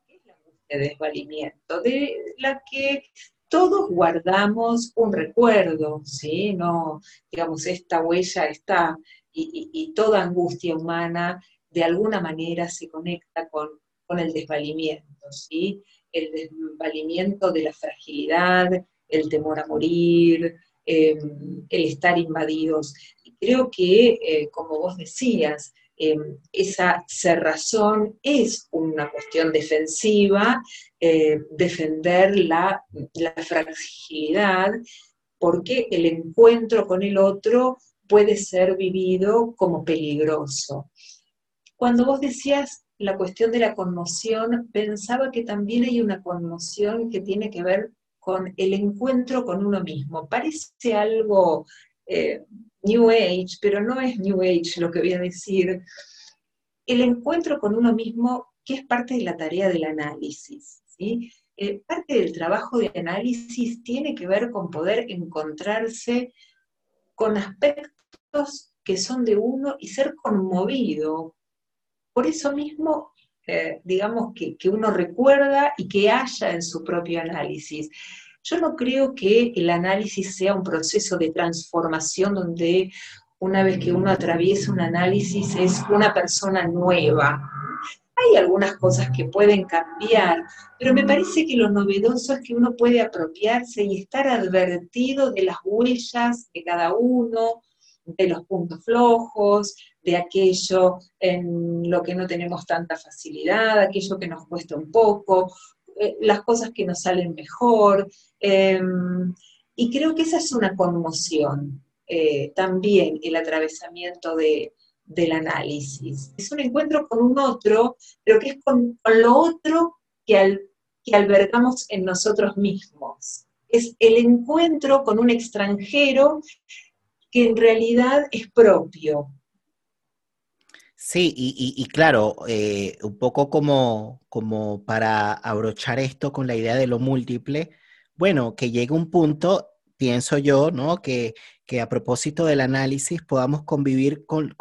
Speaker 2: de desvalimiento, de la que todos guardamos un recuerdo, ¿sí? No, digamos, esta huella está, y toda angustia humana de alguna manera se conecta con, el desvalimiento, ¿sí? El desvalimiento de la fragilidad, el temor a morir, em, el estar invadidos. Creo que, eh, como vos decías, em, esa cerrazón es una cuestión defensiva, eh, defender la, la fragilidad, porque el encuentro con el otro puede ser vivido como peligroso. Cuando vos decías la cuestión de la conmoción, pensaba que también hay una conmoción que tiene que ver con el encuentro con uno mismo. Parece algo eh, New Age, pero no es New Age lo que voy a decir. El encuentro con uno mismo, que es parte de la tarea del análisis. ¿sí? Eh, parte del trabajo de análisis tiene que ver con poder encontrarse con aspectos que son de uno y ser conmovido. Por eso mismo, eh, digamos, que, que uno recuerda y que haya en su propio análisis. Yo no creo que el análisis sea un proceso de transformación donde una vez que uno atraviesa un análisis es una persona nueva. Hay algunas cosas que pueden cambiar, pero me parece que lo novedoso es que uno puede apropiarse y estar advertido de las huellas de cada uno, de los puntos flojos, de aquello en lo que no tenemos tanta facilidad, aquello que nos cuesta un poco, eh, las cosas que nos salen mejor. Em, y creo que esa es una conmoción, eh, también el atravesamiento del análisis. Es un encuentro con un otro, pero que es con, lo otro que, que albergamos en nosotros mismos. Es el encuentro con un extranjero que en realidad es propio,
Speaker 1: Sí, y, claro, eh, un poco como, como para abrochar esto con la idea de lo múltiple, bueno, que llegue un punto, pienso yo, ¿no? Que, que a propósito del análisis podamos convivir con,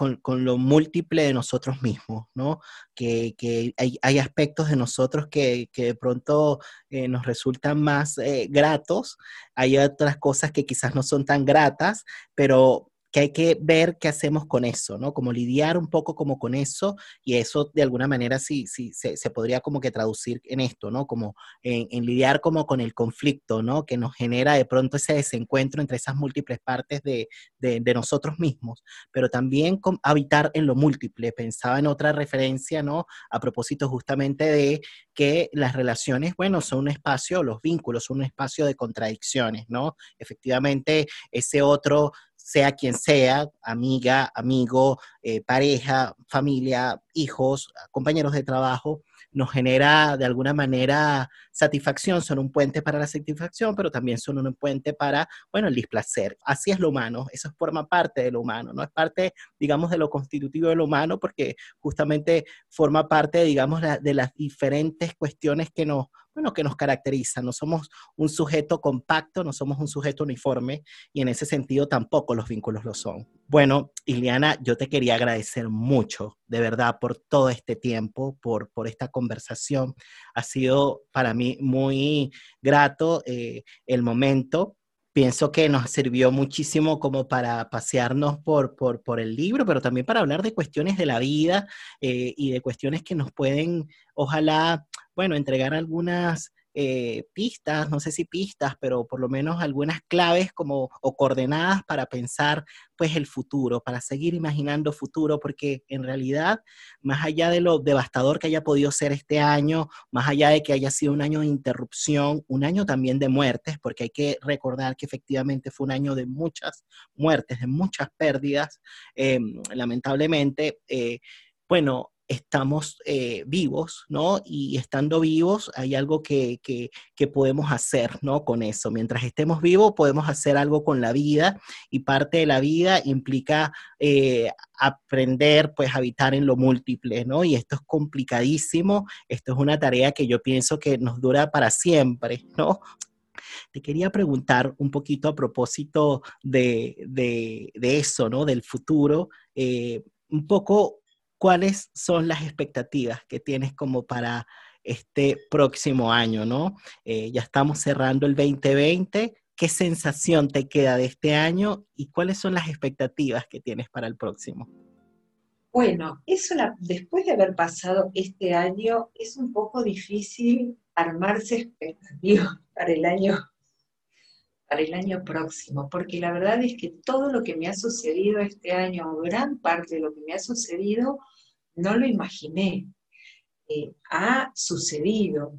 Speaker 1: lo múltiple de nosotros mismos, ¿no? Que, hay, aspectos de nosotros que, de pronto eh, nos resultan más eh, gratos, hay otras cosas que quizás no son tan gratas, pero que hay que ver qué hacemos con eso, ¿no? Como lidiar un poco como con eso y eso de alguna manera sí, sí se, podría como que traducir en esto, ¿no? Como en, lidiar como con el conflicto, ¿no? Que nos genera de pronto ese desencuentro entre esas múltiples partes de, nosotros mismos, pero también habitar en lo múltiple. Pensaba en otra referencia, ¿no? A propósito justamente de que las relaciones, bueno, son un espacio, los vínculos son un espacio de contradicciones, ¿no? Efectivamente, ese otro sea quien sea, amiga, amigo, eh, pareja, familia, hijos, compañeros de trabajo, nos genera de alguna manera satisfacción, son un puente para la satisfacción, pero también son un puente para, bueno, el displacer. Así es lo humano, eso forma parte de lo humano, no es parte, digamos, de lo constitutivo de lo humano, porque justamente forma parte, digamos, de las diferentes cuestiones que nos bueno, que nos caracteriza. No somos un sujeto compacto, no somos un sujeto uniforme y en ese sentido tampoco los vínculos lo son. Bueno, Iliana, yo te quería agradecer mucho, de verdad, por todo este tiempo, por, por esta conversación. Ha sido para mí muy grato eh, el momento pienso que nos sirvió muchísimo como para pasearnos por, por, el libro, pero también para hablar de cuestiones de la vida eh, y de cuestiones que nos pueden, ojalá, bueno, entregar algunas eh, pistas, no sé si pistas, pero por lo menos algunas claves como o coordenadas para pensar pues el futuro, para seguir imaginando futuro, porque en realidad, más allá de lo devastador que haya podido ser este año, más allá de que haya sido un año de interrupción, un año también de muertes, porque hay que recordar que efectivamente fue un año de muchas muertes, de muchas pérdidas, em, lamentablemente, eh, bueno, estamos eh, vivos, ¿no? Y estando vivos hay algo que, podemos hacer, ¿no? Con eso. Mientras estemos vivos podemos hacer algo con la vida y parte de la vida implica eh, aprender, pues, a habitar en lo múltiple, ¿no? Y esto es complicadísimo, esto es una tarea que yo pienso que nos dura para siempre, ¿no? Te quería preguntar un poquito a propósito de, eso, ¿no? Del futuro. Eh, un poco ¿cuáles son las expectativas que tienes como para este próximo año, ¿no? Eh, ya estamos cerrando el 2020. ¿Qué sensación te queda de este año y cuáles son las expectativas que tienes para el próximo?
Speaker 2: Bueno, eso después de haber pasado este año, es un poco difícil armarse expectativas para el año para el año próximo, porque la verdad es que todo lo que me ha sucedido este año, gran parte de lo que me ha sucedido, no lo imaginé. Eh, ha sucedido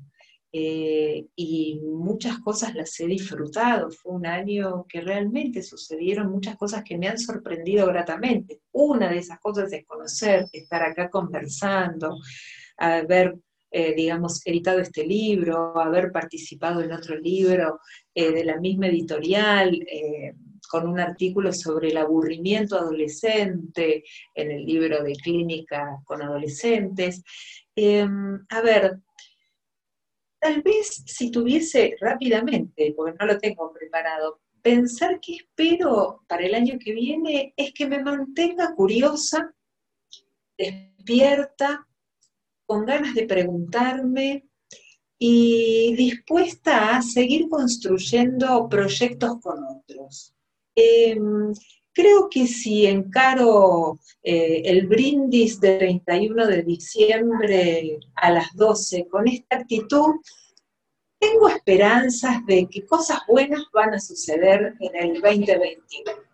Speaker 2: eh, y muchas cosas las he disfrutado. Fue un año que realmente sucedieron muchas cosas que me han sorprendido gratamente. Una de esas cosas es conocer, estar acá conversando, haber, eh, digamos, editado este libro, haber participado en otro libro de la misma editorial con un artículo sobre el aburrimiento adolescente en el libro de clínica con adolescentes. Em, a ver, tal vez si tuviese rápidamente, porque no lo tengo preparado, pensar que espero para el año que viene es que me mantenga curiosa, despierta, con ganas de preguntarme y dispuesta a seguir construyendo proyectos con otros. Em, creo que si encaro eh, el brindis del 31 de diciembre a las 12 con esta actitud, tengo esperanzas de que cosas buenas van a suceder en el 2021.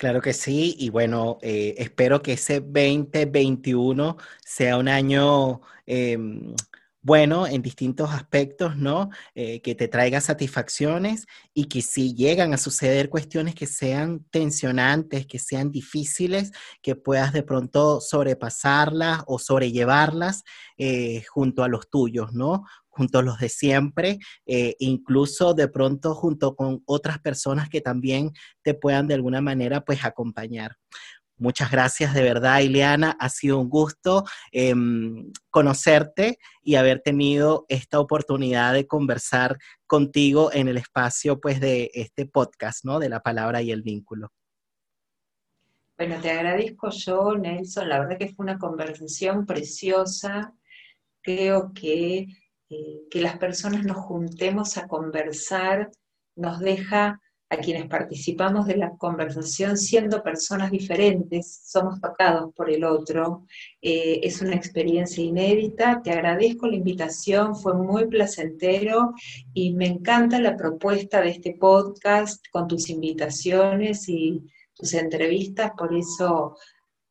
Speaker 1: Claro que sí, y bueno, eh, espero que ese 2021 sea un año em, bueno en distintos aspectos, ¿no? Eh, que te traiga satisfacciones y que si llegan a suceder cuestiones que sean tensionantes, que sean difíciles, que puedas de pronto sobrepasarlas o sobrellevarlas eh, junto a los tuyos, ¿no? Junto a los de siempre, eh, incluso de pronto junto con otras personas que también te puedan de alguna manera pues acompañar. Muchas gracias de verdad, Ileana. Ha sido un gusto em, conocerte y haber tenido esta oportunidad de conversar contigo en el espacio pues, de este podcast, ¿no? De la palabra y el vínculo.
Speaker 2: Bueno, te agradezco yo, Nelson. La verdad que fue una conversación preciosa. Creo que eh, que las personas nos juntemos a conversar nos deja a quienes participamos de la conversación siendo personas diferentes, somos tocados por el otro, eh, es una experiencia inédita, te agradezco la invitación, fue muy placentero y me encanta la propuesta de este podcast con tus invitaciones y tus entrevistas, por eso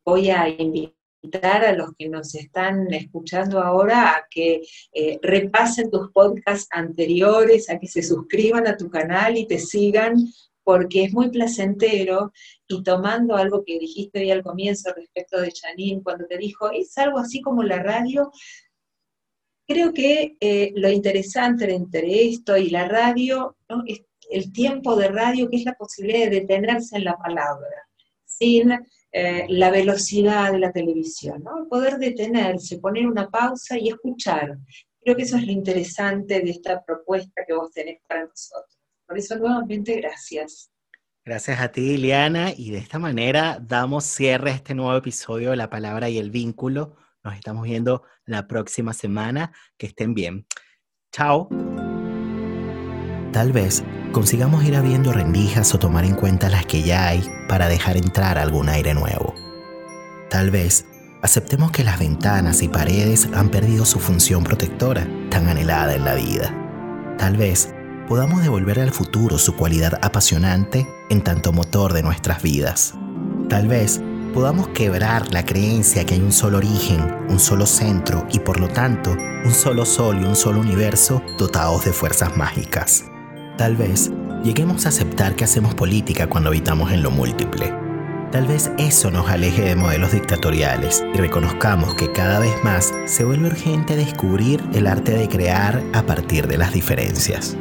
Speaker 2: voy a invitar a los que nos están escuchando ahora a que eh, repasen tus podcasts anteriores, a que se suscriban a tu canal y te sigan, porque es muy placentero. Y tomando algo que dijiste hoy al comienzo respecto de Janine, cuando te dijo, es algo así como la radio, creo que eh, lo interesante entre esto y la radio es el tiempo de radio, que es la posibilidad de detenerse en la palabra, sin eh, la velocidad de la televisión, ¿no? Poder detenerse, poner una pausa y escuchar. Creo que eso es lo interesante de esta propuesta que vos tenés para nosotros. Por eso, nuevamente, gracias.
Speaker 1: Gracias a ti, Liliana, y de esta manera damos cierre a este nuevo episodio de La Palabra y el Vínculo. Nos estamos viendo la próxima semana. Que estén bien. Chao. Tal vez consigamos ir abriendo rendijas o tomar en cuenta las que ya hay para dejar entrar algún aire nuevo. Tal vez aceptemos que las ventanas y paredes han perdido su función protectora tan anhelada en la vida. Tal vez podamos devolver al futuro su cualidad apasionante en tanto motor de nuestras vidas. Tal vez podamos quebrar la creencia que hay un solo origen, un solo centro y por lo tanto un solo sol y un solo universo dotados de fuerzas mágicas. Tal vez lleguemos a aceptar que hacemos política cuando habitamos en lo múltiple. Tal vez eso nos aleje de modelos dictatoriales y reconozcamos que cada vez más se vuelve urgente descubrir el arte de crear a partir de las diferencias.